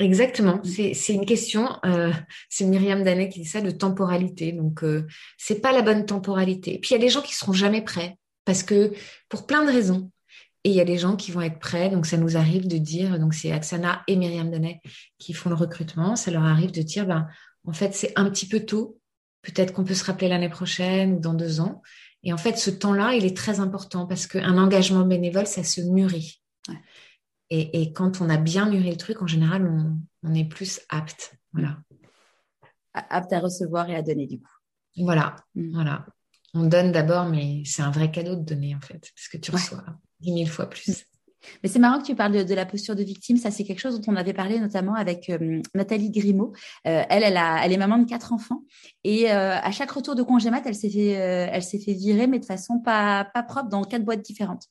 Exactement, mm. c'est une question, euh, c'est Myriam Danet qui dit ça, de temporalité. Donc, euh, c'est pas la bonne temporalité. Puis, il y a des gens qui seront jamais prêts parce que pour plein de raisons. Et il y a des gens qui vont être prêts. Donc, ça nous arrive de dire, donc c'est Aksana et Myriam Danet qui font le recrutement. Ça leur arrive de dire, ben, en fait, c'est un petit peu tôt. Peut-être qu'on peut se rappeler l'année prochaine ou dans deux ans. Et en fait, ce temps-là, il est très important parce qu'un engagement bénévole, ça se mûrit. Et, quand on a bien mûri le truc, en général, on, est plus apte. Voilà. Apte à recevoir et à donner, du coup. Voilà, mm. voilà. On donne d'abord, mais c'est un vrai cadeau de donner, en fait, parce que tu reçois dix mille fois plus. Mais c'est marrant que tu parles de, la posture de victime. Ça, c'est quelque chose dont on avait parlé notamment avec euh, Nathalie Grimaud. Euh, elle, elle, a, elle est maman de quatre enfants. Et euh, à chaque retour de congé mat, elle s'est fait, elle fait virer, mais de façon pas, pas propre, dans quatre boîtes différentes.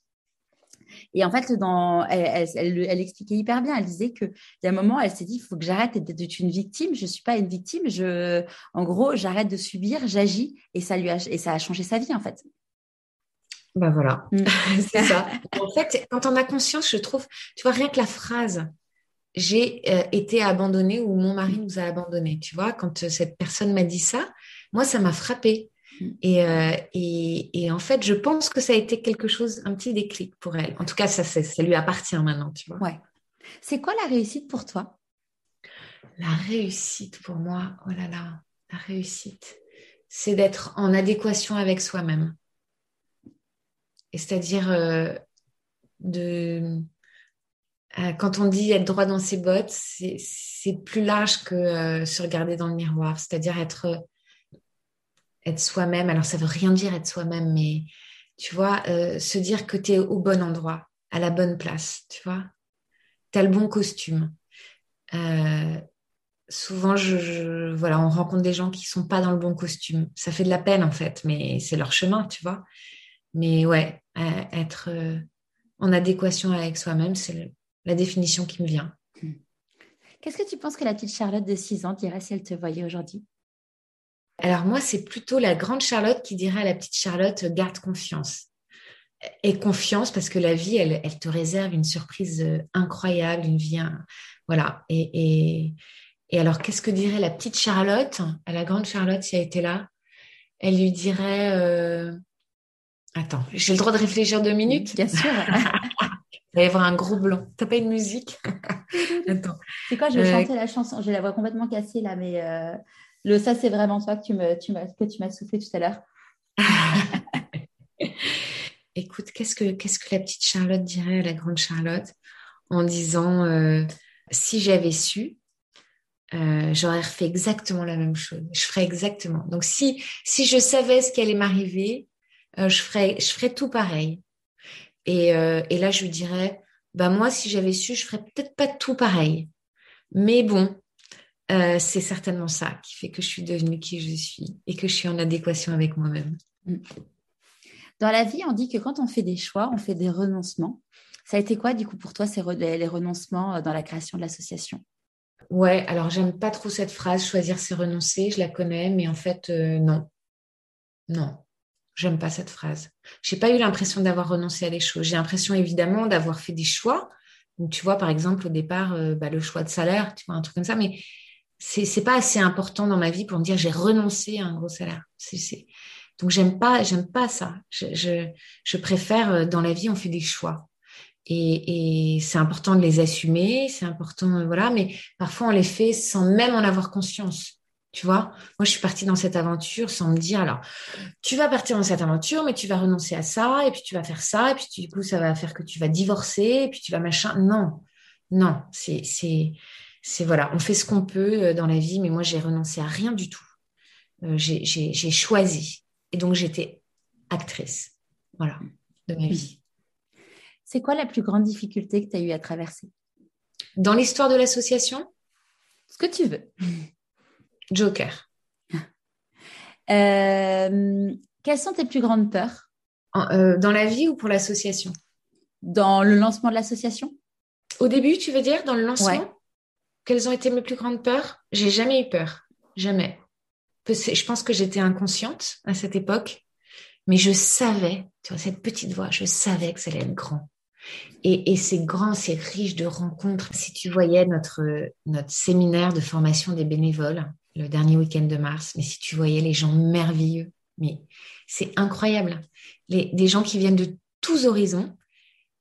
Et en fait, dans, elle, elle, expliquait hyper bien. Elle disait que y a un moment, elle s'est dit, il faut que j'arrête d'être une victime. Je suis pas une victime. Je, en gros, j'arrête de subir, j'agis, et et ça a changé sa vie en fait. Ben voilà, mm. c'est ça. En fait, quand on a conscience, je trouve, tu vois, rien que la phrase j'ai euh, été abandonnée ou mon mari nous a abandonnés, tu vois, quand euh, cette personne m'a dit ça, moi, ça m'a frappée. Mm. Et, euh, et, et, en fait, je pense que ça a été quelque chose, un petit déclic pour elle. En tout cas, ça, ça lui appartient maintenant, tu vois. Ouais. C'est quoi la réussite pour toi? La réussite pour moi, oh là là, la réussite, c'est d'être en adéquation avec soi-même c'est-à-dire euh, de euh, quand on dit être droit dans ses bottes, c'est plus large que euh, se regarder dans le miroir, c'est-à-dire être être soi-même. Alors ça veut rien dire être soi-même, mais Tu vois, se dire que tu es au bon endroit, à la bonne place, tu vois. Tu as le bon costume. Souvent, je, voilà, on rencontre des gens qui sont pas dans le bon costume. Ça fait de la peine, en fait, mais c'est leur chemin, tu vois. Mais ouais, être en adéquation avec soi-même, c'est la définition qui me vient. Qu'est-ce que tu penses que la petite Charlotte de 6 ans dirait si elle te voyait aujourd'hui? Alors moi, c'est plutôt la grande Charlotte qui dirait à la petite Charlotte, garde confiance. Et confiance parce que la vie, elle, te réserve une surprise euh, incroyable, une vie... Voilà. Et, alors, qu'est-ce que dirait la petite Charlotte? À la grande Charlotte si elle était là Elle lui dirait... Euh, attends, j'ai le droit de réfléchir deux minutes? Bien sûr. Il va y avoir un gros blanc. T'as pas une musique? Attends. C'est quoi? Je vais euh, chanter la chanson. J'ai la voix complètement cassée là, mais euh, le ça c'est vraiment toi que tu me, tu que tu m'as soufflé tout à l'heure. Écoute, qu'est-ce que qu'est-ce que la petite Charlotte dirait à la grande Charlotte en disant euh, si j'avais su, j'aurais fait exactement la même chose. Je ferais exactement. Donc si si je savais ce qui allait m'arriver, je ferais je ferais tout pareil. Euh, et, là, je lui dirais, bah moi, si j'avais su, je ferais peut-être pas tout pareil. Mais bon, euh, c'est certainement ça qui fait que je suis devenue qui je suis et que je suis en adéquation avec moi-même. Mm. Dans la vie, on dit que quand on fait des choix, on fait des renoncements. Ça a été quoi, du coup, pour toi, ces les renoncements euh, dans la création de l'association? Ouais, alors j'aime pas trop cette phrase, choisir c'est renoncer, je la connais, mais en fait, non. Non. J'aime pas cette phrase. J'ai pas eu l'impression d'avoir renoncé à des choses. J'ai l'impression évidemment d'avoir fait des choix. Donc, tu vois, par exemple, au départ, euh, bah, le choix de salaire, tu vois, un truc comme ça, mais c'est, c'est pas assez important dans ma vie pour me dire j'ai renoncé à un gros salaire. C'est, Donc, j'aime pas, j'aime pas ça. Je, je, je, préfère, euh, dans la vie, on fait des choix. Et, et c'est important de les assumer, c'est important, euh, voilà, mais parfois on les fait sans même en avoir conscience. Tu vois, moi, je suis partie dans cette aventure sans me dire, alors, tu vas partir dans cette aventure, mais tu vas renoncer à ça, et puis tu vas faire ça, et puis du coup, ça va faire que tu vas divorcer, et puis tu vas machin. Non, non, c'est, c'est, c'est voilà, on fait ce qu'on peut euh, dans la vie, mais moi, j'ai renoncé à rien du tout. Euh, j'ai, j'ai, choisi. Et donc, j'étais actrice, voilà, de ma vie. C'est quoi la plus grande difficulté que tu as eu à traverser? Dans l'histoire de l'association? Ce que tu veux. Joker. Euh, quelles sont tes plus grandes peurs? Euh, Dans la vie ou pour l'association? Dans le lancement de l'association? Au début, tu veux dire, dans le lancement? Quelles ont été mes plus grandes peurs? J'ai jamais eu peur. Jamais. Je pense que j'étais inconsciente à cette époque, mais je savais, tu vois, cette petite voix, je savais que ça allait être grand. Et, et c'est grand, c'est riche de rencontres. Si tu voyais notre, notre séminaire de formation des bénévoles, le dernier week-end de mars. Mais si tu voyais les gens merveilleux, mais c'est incroyable. Les, des gens qui viennent de tous horizons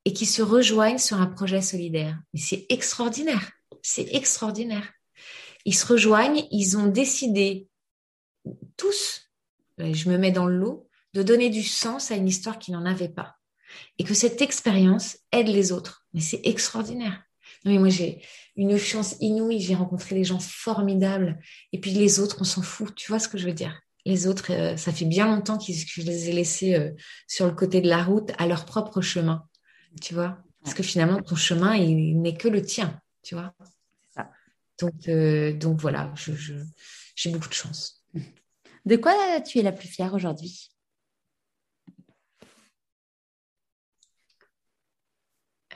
et qui se rejoignent sur un projet solidaire. Mais c'est extraordinaire. C'est extraordinaire. Ils se rejoignent, ils ont décidé tous, je me mets dans le lot, de donner du sens à une histoire qui n'en avait pas. Et que cette expérience aide les autres. Mais c'est extraordinaire. Non, mais moi, j'ai une chance inouïe. J'ai rencontré des gens formidables. Et puis les autres, on s'en fout. Tu vois ce que je veux dire? Les autres, euh, ça fait bien longtemps que je les ai laissés euh, sur le côté de la route à leur propre chemin. Tu vois? Parce que finalement, ton chemin, il n'est que le tien. Tu vois? Ça. Donc, euh, donc voilà, j'ai je, beaucoup de chance. De quoi tu es la plus fière aujourd'hui?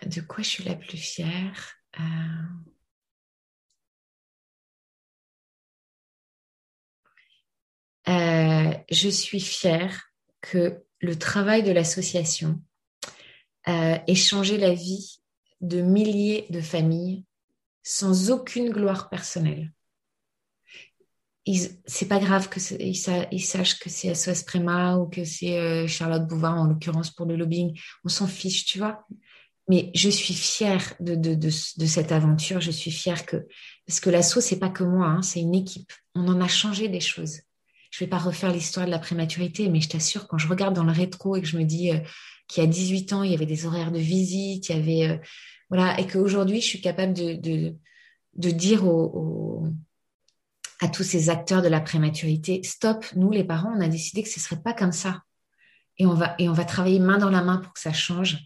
De quoi je suis la plus fière euh, euh, je suis fière que le travail de l'association euh, ait changé la vie de milliers de familles sans aucune gloire personnelle. C'est pas grave que ils, sachent que c'est SOS Prima ou que c'est Charlotte Bouvard en l'occurrence pour le lobbying. On s'en fiche, tu vois mais je suis fière de, cette aventure. Je suis fière que parce que l'assaut c'est pas que moi, hein, c'est une équipe. On en a changé des choses. Je vais pas refaire l'histoire de la prématurité, mais je t'assure quand je regarde dans le rétro et que je me dis euh, qu'il y a 18 ans il y avait des horaires de visite, il y avait euh, voilà, et qu'aujourd'hui je suis capable de dire aux, à tous ces acteurs de la prématurité, stop, nous les parents, on a décidé que ce serait pas comme ça et on va, et on va travailler main dans la main pour que ça change.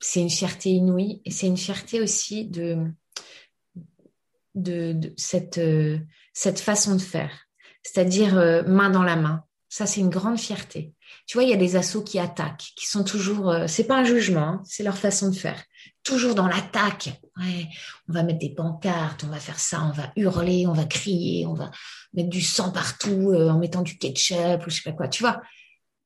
C'est une fierté inouïe et c'est une fierté aussi de, de, cette, euh, cette façon de faire, c'est-à-dire euh, main dans la main. Ça, c'est une grande fierté. Tu vois, il y a des assos qui attaquent, qui sont toujours. Euh, c'est pas un jugement, hein, c'est leur façon de faire. Toujours dans l'attaque. On va mettre des pancartes, on va faire ça, on va hurler, on va crier, on va mettre du sang partout en mettant du ketchup ou je sais pas quoi. Tu vois.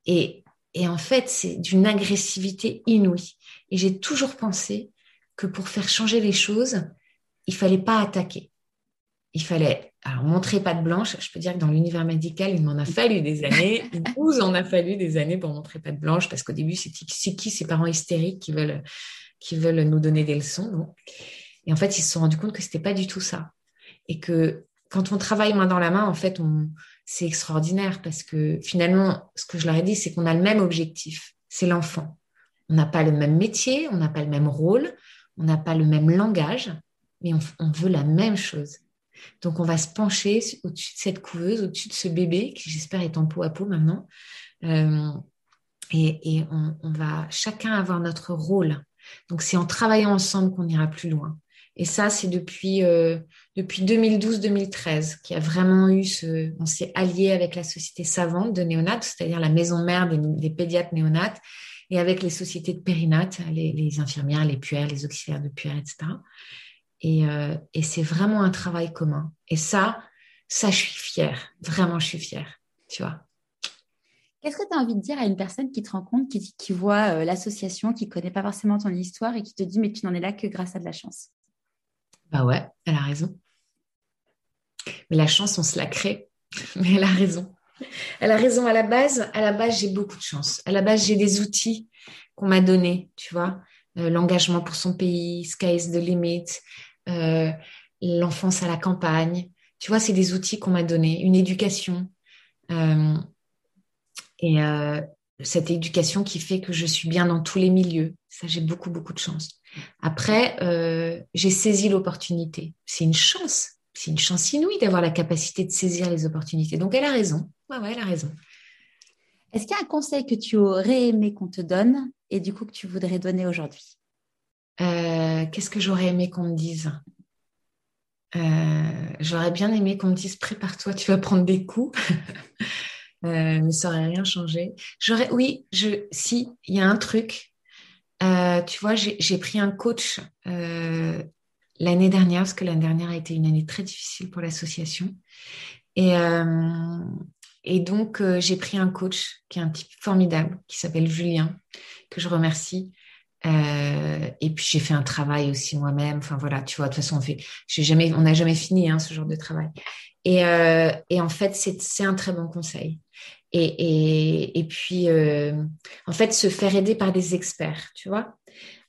Et, et en fait, c'est d'une agressivité inouïe. Et j'ai toujours pensé que pour faire changer les choses, il fallait pas attaquer. Il fallait alors montrer pas de blanche. Je peux dire que dans l'univers médical, il m'en a fallu des années. Il nous en a fallu des années pour montrer pas de blanche parce qu'au début, c'est qui ces parents hystériques qui veulent qui veulent nous donner des leçons. Et en fait, ils se sont rendus compte que c'était pas du tout ça. Et que quand on travaille main dans la main, en fait, on, c'est extraordinaire parce que finalement, ce que je leur ai dit, c'est qu'on a le même objectif, c'est l'enfant. On n'a pas le même métier, on n'a pas le même rôle, on n'a pas le même langage, mais on, veut la même chose. Donc, on va se pencher au-dessus de cette couveuse, au-dessus de ce bébé qui, j'espère, est en peau à peau maintenant. Euh, et, on, va chacun avoir notre rôle. Donc, c'est en travaillant ensemble qu'on ira plus loin. Et ça, c'est depuis, euh, depuis 2012-2013 qu'il y a vraiment eu ce. On s'est allié avec la société savante de néonates, c'est-à-dire la maison mère des, pédiatres néonates, et avec les sociétés de périnates, les, infirmières, les puères, les auxiliaires de puères, etc. Euh, et, c'est vraiment un travail commun. Et ça, ça, je suis fière. Vraiment, je suis fière. Tu vois. Qu'est-ce que tu as envie de dire à une personne qui te rencontre, qui, qui voit euh, l'association, qui ne connaît pas forcément ton histoire et qui te dit mais tu n'en es là que grâce à de la chance? Bah ouais, elle a raison. Mais la chance, on se la crée. Mais elle a raison. Elle a raison à la base. À la base, j'ai beaucoup de chance. À la base, j'ai des outils qu'on m'a donnés, tu vois. Euh, l'engagement pour son pays, Sky is the limit, euh, l'enfance à la campagne. Tu vois, c'est des outils qu'on m'a donnés, une éducation. Euh, et cette éducation qui fait que je suis bien dans tous les milieux. Ça, j'ai beaucoup, beaucoup de chance. Après, j'ai saisi l'opportunité. C'est une chance. C'est une chance inouïe d'avoir la capacité de saisir les opportunités. Donc, elle a raison. Ouais, ouais, elle a raison. Est-ce qu'il y a un conseil que tu aurais aimé qu'on te donne et du coup que tu voudrais donner aujourd'hui? Euh, qu'est-ce que j'aurais aimé qu'on me dise? Euh, J'aurais bien aimé qu'on me dise prépare-toi, tu vas prendre des coups. euh, mais ça n'aurait rien changé. J'aurais, oui, je, si, il y a un truc. Tu vois, j'ai pris un coach l'année dernière, parce que l'année dernière a été une année très difficile pour l'association. Et, et donc, j'ai pris un coach qui est un type formidable, qui s'appelle Julien, que je remercie, euh, et puis j'ai fait un travail aussi moi-même. Enfin voilà, tu vois, de toute façon on fait, jamais, on n'a jamais fini hein, ce genre de travail. Et, euh, en fait c'est un très bon conseil. Et, puis euh, en fait se faire aider par des experts, tu vois.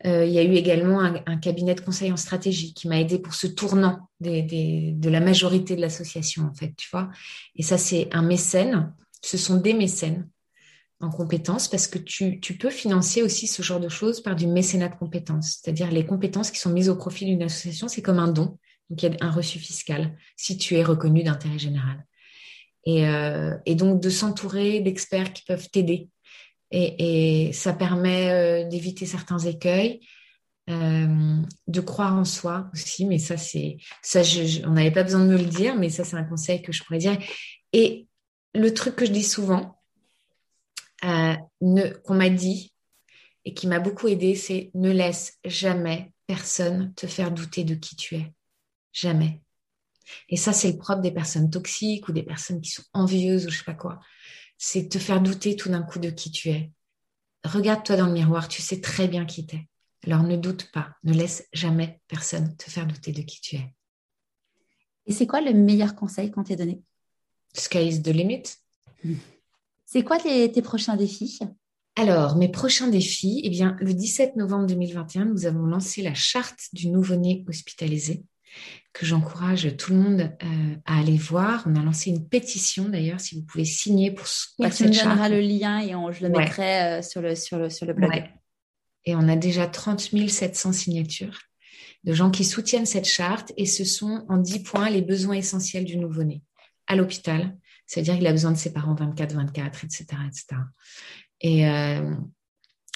Euh, il y a eu également un, cabinet de conseil en stratégie qui m'a aidé pour ce tournant de la majorité de l'association en fait, tu vois. Et ça c'est un mécène. Ce sont des mécènes en compétences parce que tu, peux financer aussi ce genre de choses par du mécénat de compétences. C'est-à-dire les compétences qui sont mises au profit d'une association, c'est comme un don. Donc il y a un reçu fiscal si tu es reconnu d'intérêt général. Et, euh, donc de s'entourer d'experts qui peuvent t'aider. Et, ça permet euh, d'éviter certains écueils, euh, de croire en soi aussi. Mais ça, c'est ça, on n'avait pas besoin de me le dire, mais ça, c'est un conseil que je pourrais dire. Et le truc que je dis souvent, euh, qu'on m'a dit et qui m'a beaucoup aidé, c'est ne laisse jamais personne te faire douter de qui tu es. Jamais. Et ça, c'est le propre des personnes toxiques ou des personnes qui sont envieuses ou je sais pas quoi. C'est te faire douter tout d'un coup de qui tu es. Regarde-toi dans le miroir, tu sais très bien qui t'es. Alors ne doute pas, ne laisse jamais personne te faire douter de qui tu es. Et c'est quoi le meilleur conseil qu'on t'ait donné? Sky is the limit. Hmm. C'est quoi tes, prochains défis? Alors, mes prochains défis, eh bien, le 17 novembre 2021, nous avons lancé la charte du nouveau-né hospitalisé, que j'encourage tout le monde euh, à aller voir. On a lancé une pétition d'ailleurs, si vous pouvez signer pour soutenir cette charte. Tu me le lien et on, je le mettrai euh, sur, le, sur, le, sur le blog. Et on a déjà 30 700 signatures de gens qui soutiennent cette charte et ce sont en 10 points les besoins essentiels du nouveau-né à l'hôpital, c'est-à-dire qu'il a besoin de ses parents 24-24, etc., etc. Et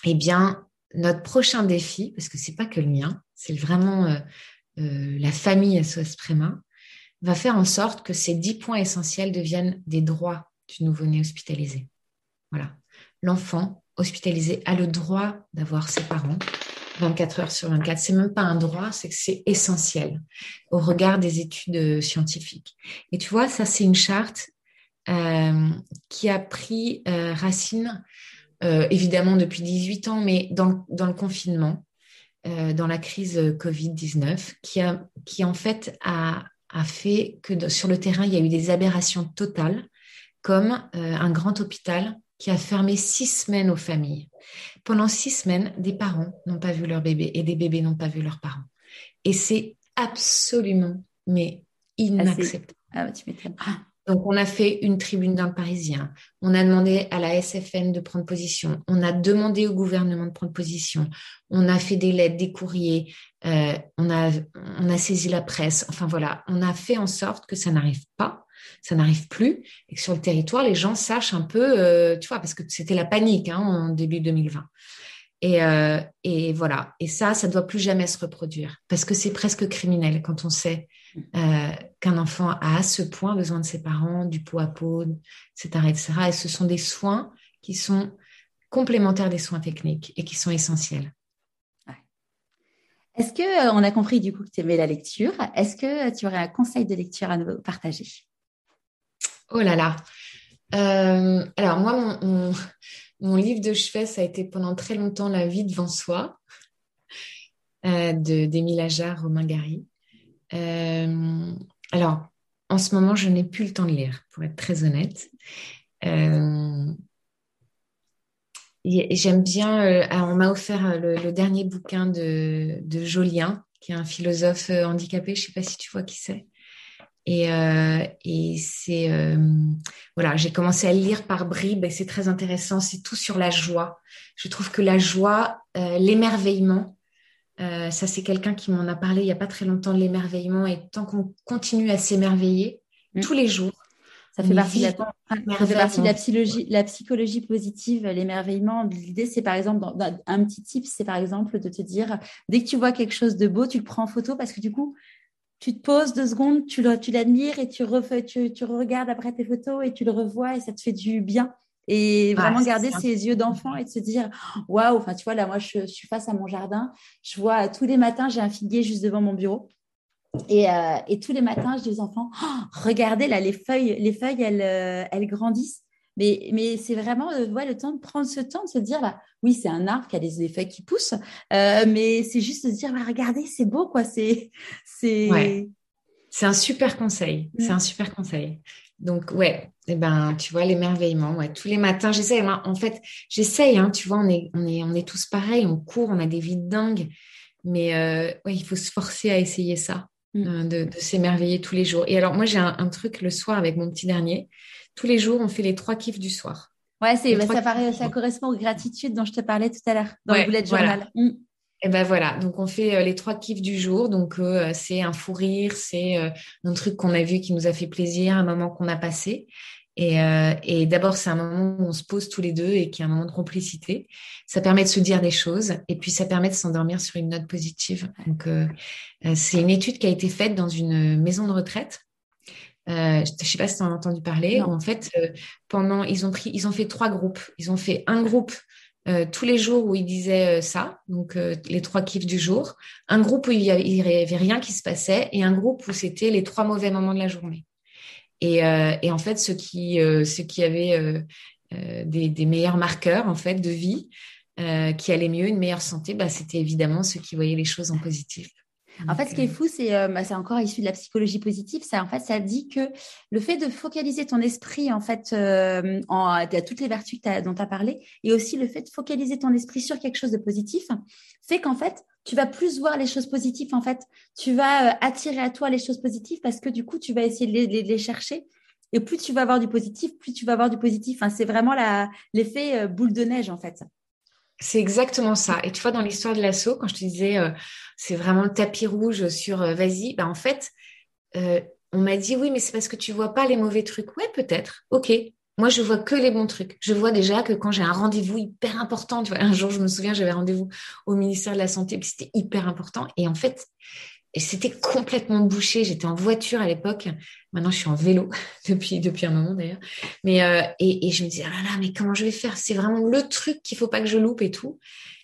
eh bien, notre prochain défi, parce que c'est pas que le mien, c'est vraiment la famille SOS Préma, va faire en sorte que ces dix points essentiels deviennent des droits du nouveau-né hospitalisé. Voilà. L'enfant hospitalisé a le droit d'avoir ses parents 24 heures sur 24. C'est même pas un droit, c'est que c'est essentiel au regard des études scientifiques. Et tu vois, ça c'est une charte euh, qui a pris euh, racine euh, évidemment depuis 18 ans, mais dans le confinement, dans la crise Covid-19, qui, a, qui en fait a, a fait que sur le terrain, il y a eu des aberrations totales, comme un grand hôpital qui a fermé six semaines aux familles. Pendant six semaines, des parents n'ont pas vu leur bébé et des bébés n'ont pas vu leurs parents. Et c'est absolument, mais inacceptable. Ah, tu ah. Donc, on a fait une tribune dans le Parisien. On a demandé à la SFN de prendre position. On a demandé au gouvernement de prendre position. On a fait des lettres, des courriers. Euh, on, a, saisi la presse. Enfin, voilà. On a fait en sorte que ça n'arrive pas ça n'arrive plus et que sur le territoire, les gens sachent un peu, euh, tu vois, parce que c'était la panique hein, en début 2020. Et, euh, et, voilà. Et ça, ça ne doit plus jamais se reproduire parce que c'est presque criminel quand on sait euh, qu'un enfant a à ce point besoin de ses parents, du pot à pot, etc., etc. Et ce sont des soins qui sont complémentaires des soins techniques et qui sont essentiels. Est-ce que on a compris du coup que tu aimais la lecture Est-ce que tu aurais un conseil de lecture à nous partager? Oh là là. Euh, alors moi, mon, livre de chevet, ça a été pendant très longtemps La vie devant soi euh, de d'Émile Ajar, Romain Gary. Euh, alors, en ce moment, je n'ai plus le temps de lire, pour être très honnête. J'aime bien, on m'a offert le, dernier bouquin de, de Jolien, qui est un philosophe handicapé, je ne sais pas si tu vois qui c'est. Et, euh, et c'est euh, voilà, j'ai commencé à lire par bribes et c'est très intéressant. C'est tout sur la joie. Je trouve que la joie, euh, ça c'est quelqu'un qui m'en a parlé il y a pas très longtemps de l'émerveillement et tant qu'on continue à s'émerveiller mm. tous les jours. Ça fait, partie de, la, ça fait partie de la psychologie, la psychologie positive, l'émerveillement. L'idée, c'est par exemple, un petit tip, c'est par exemple de te dire, dès que tu vois quelque chose de beau, tu le prends en photo parce que du coup, tu te poses deux secondes, tu l'admires et tu, refais, tu, tu regardes après tes photos et tu le revois et ça te fait du bien. Et vraiment garder ses yeux d'enfant et de se dire waouh, enfin tu vois là moi je, suis face à mon jardin, je vois tous les matins j'ai un figuier juste devant mon bureau et, euh, et tous les matins je dis aux enfants oh, regardez là les feuilles les feuilles elles, euh, elles grandissent mais, mais c'est vraiment euh, ouais, le temps de prendre ce temps de se dire bah, oui, c'est un arbre qui a des effets qui poussent, euh, mais c'est juste de se dire bah, regardez, c'est beau, quoi. C'est, c'est... c'est un super conseil. C'est mm. un super conseil. Donc, ouais, et eh ben, tu vois, l'émerveillement, ouais, tous les matins, j'essaie. En fait, j'essaye, hein, tu vois, on est, on, est, on est tous pareils, on court, on a des vies dingues, mais euh, ouais, il faut se forcer à essayer ça, mm. de, de s'émerveiller tous les jours. Et alors, moi, j'ai un, un, truc le soir avec mon petit dernier tous les jours, on fait les trois kiffs du soir. Ouais, c'est, bah, ça, paraît, ça correspond aux gratitudes dont je te parlais tout à l'heure dans le bullet journal. Mm. Et ben voilà, donc on fait euh, les trois kiffs du jour. Donc euh, c'est un fou rire, c'est euh, un truc qu'on a vu qui nous a fait plaisir, un moment qu'on a passé. Et, et d'abord, c'est un moment où on se pose tous les deux et qui est un moment de complicité. Ça permet de se dire des choses et puis ça permet de s'endormir sur une note positive. Donc, c'est une étude qui a été faite dans une maison de retraite euh, je ne sais pas si tu en as entendu parler. En fait, euh, pendant, ils ont pris, ils ont fait trois groupes. Ils ont fait un groupe euh, tous les jours où ils disaient ça, donc les trois kiffs du jour. Un groupe où il n'y avait, rien qui se passait et un groupe où c'était les trois mauvais moments de la journée. Et, et en fait, ceux qui, ceux qui avaient des, des, meilleurs marqueurs en fait de vie, qui allaient mieux, une meilleure santé, bah, c'était évidemment ceux qui voyaient les choses en positif. En fait, ce qui est fou, c'est euh, bah, c'est encore issu de la psychologie positive. Ça, en fait, ça dit que le fait de focaliser ton esprit, en fait, euh, en, toutes les vertus dont tu as parlé, et aussi le fait de focaliser ton esprit sur quelque chose de positif, fait qu'en fait, tu vas plus voir les choses positives. En fait, tu vas euh, attirer à toi les choses positives parce que du coup, tu vas essayer de les, les chercher. Et plus tu vas avoir du positif, plus tu vas avoir du positif. Enfin, c'est vraiment l'effet boule de neige, en fait. C'est exactement ça. Et tu vois, dans l'histoire de l'assaut, quand je te disais, euh, c'est vraiment le tapis rouge sur euh, vas-y, bah, en fait, euh, on m'a dit oui, mais c'est parce que tu vois pas les mauvais trucs. Ouais, peut-être. Ok. moi, je vois que les bons trucs. Je vois déjà que quand j'ai un rendez-vous hyper important, tu vois, un jour, je me souviens, j'avais rendez-vous au ministère de la Santé, puis c'était hyper important. Et en fait, c'était complètement bouché. J'étais en voiture à l'époque. Maintenant, je suis en vélo depuis, depuis un moment d'ailleurs. Mais euh, et, je me disais, ah là là, mais comment je vais faire? C'est vraiment le truc qu'il faut pas que je loupe et tout.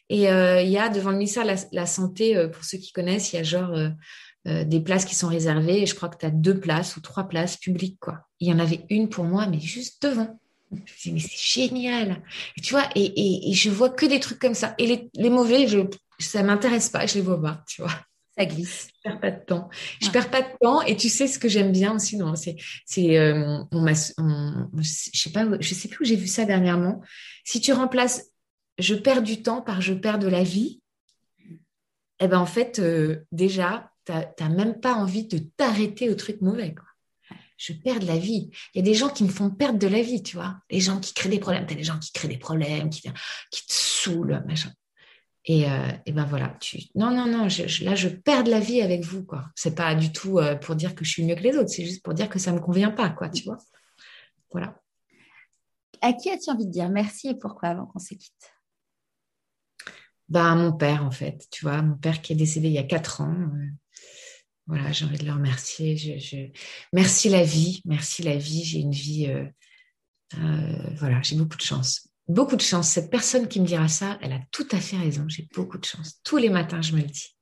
Et euh, il y a devant le ministère de la, Santé, euh, pour ceux qui connaissent, il y a genre des places qui sont réservées. Et je crois que tu as deux places ou trois places publiques. quoi. Il y en avait une pour moi, mais juste devant. Je me disais, mais c'est génial. Et tu vois, et, et, je vois que des trucs comme ça. Et les, les mauvais, je, ça m'intéresse pas, je les vois pas, tu vois. Ça glisse. Je perds pas de temps. Je perds pas de temps. Et tu sais ce que j'aime bien aussi, non C'est, c'est, euh, on je sais pas, je sais plus où j'ai vu ça dernièrement. Si tu remplaces, je perds du temps par je perds de la vie. Eh ben en fait, euh, déjà, tu n'as même pas envie de t'arrêter au truc mauvais. Quoi. Je perds de la vie. Il y a des gens qui me font perdre de la vie, tu vois. Les gens qui créent des problèmes. Tu as des gens qui créent des problèmes, qui, qui te saoulent, machin. Et, euh, et, ben voilà, tu... non, non, non, je, là, je perds de la vie avec vous, quoi. C'est pas du tout euh, pour dire que je suis mieux que les autres, c'est juste pour dire que ça me convient pas, quoi, tu vois. Voilà. À qui as-tu envie de dire merci et pourquoi avant qu'on se quitte Bah, mon père, en fait, tu vois, mon père qui est décédé il y a quatre ans. Euh, voilà, j'ai envie de le remercier. Je, Merci la vie, merci la vie. J'ai une vie, voilà, j'ai beaucoup de chance beaucoup de chance. Cette personne qui me dira ça, elle a tout à fait raison. J'ai beaucoup de chance. Tous les matins, je me le dis.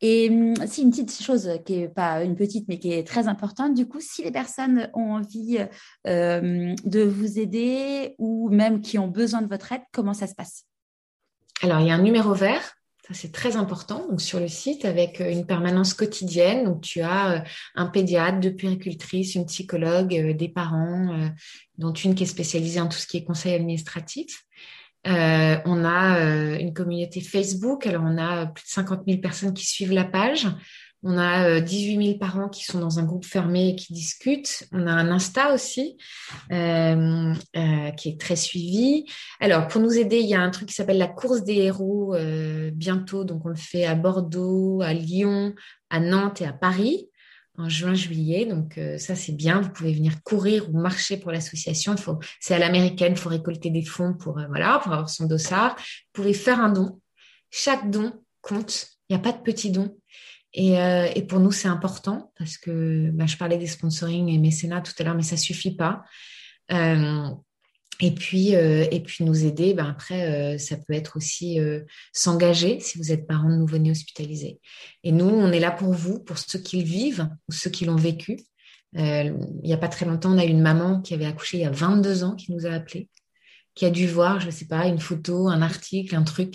Et hum, c'est une petite chose qui est pas une petite, mais qui est très importante. Du coup, si les personnes ont envie euh, de vous aider ou même qui ont besoin de votre aide, comment ça se passe? Alors, il y a un numéro vert c'est très important. Donc, sur le site, avec euh, une permanence quotidienne. Donc, tu as euh, un pédiatre, deux puéricultrices, une psychologue, euh, des parents, dont une qui est spécialisée en tout ce qui est conseil administratif. on a une communauté Facebook. Alors, on a plus de 50 000 personnes qui suivent la page. On a 18 euh, 000 parents qui sont dans un groupe fermé et qui discutent. On a un Insta aussi euh, euh, qui est très suivi. Alors, pour nous aider, il y a un truc qui s'appelle la course des héros bientôt. Donc, on le fait à Bordeaux, à Lyon, à Nantes et à Paris en juin-juillet. Donc, ça, c'est bien. Vous pouvez venir courir ou marcher pour l'association. C'est à l'américaine, il faut récolter des fonds pour, pour avoir son dossard. Vous pouvez faire un don. Chaque don compte. Il n'y a pas de petit don. Euh, et, pour nous, c'est important parce que bah, je parlais des sponsoring et mécénat tout à l'heure, mais ça suffit pas. Euh, et puis, euh, et puis nous aider, ben après, ça peut être aussi s'engager si vous êtes parent de nouveau-nés hospitalisés. Et nous, on est là pour vous, pour ceux qui le vivent ou ceux qui l'ont vécu. il n'y a pas très longtemps, on a eu une maman qui avait accouché il y a 22 ans qui nous a appelé, qui a dû voir, je ne sais pas, une photo, un article, un truc.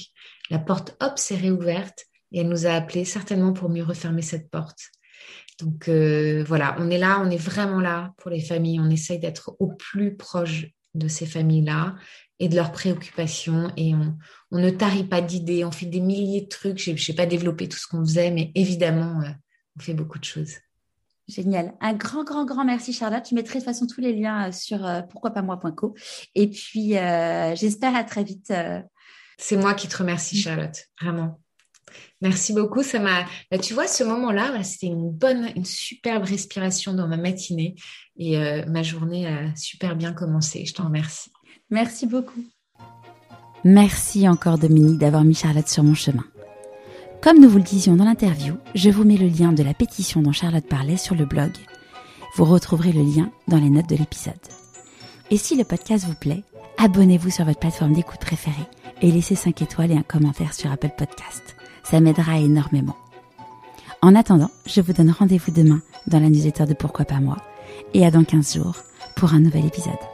La porte, hop, s'est réouverte et elle nous a appelés certainement pour mieux refermer cette porte. Donc euh, voilà, on est là, on est vraiment là pour les familles. On essaye d'être au plus proche de ces familles-là et de leurs préoccupations. Et on, ne tarit pas d'idées, on fait des milliers de trucs. Je n'ai pas développé tout ce qu'on faisait, mais évidemment, euh, on fait beaucoup de choses. Génial. Un grand, grand, grand merci Charlotte. Je mettrai de toute façon tous les liens euh, sur pourquoi-pas-moi.co. Et puis, j'espère à très vite. C'est moi qui te remercie Charlotte, vraiment. Merci beaucoup. Ça m'a, bah, tu vois, ce moment-là, c'était une bonne, une superbe respiration dans ma matinée et euh, ma journée a super bien commencé. Je t'en remercie. Merci beaucoup. Merci encore Dominique d'avoir mis Charlotte sur mon chemin. Comme nous vous le disions dans l'interview, je vous mets le lien de la pétition dont Charlotte parlait sur le blog. Vous retrouverez le lien dans les notes de l'épisode. Et si le podcast vous plaît, abonnez-vous sur votre plateforme d'écoute préférée et laissez 5 étoiles et un commentaire sur Apple Podcast. Ça m'aidera énormément. En attendant, je vous donne rendez-vous demain dans la newsletter de Pourquoi pas moi et à dans 15 jours pour un nouvel épisode.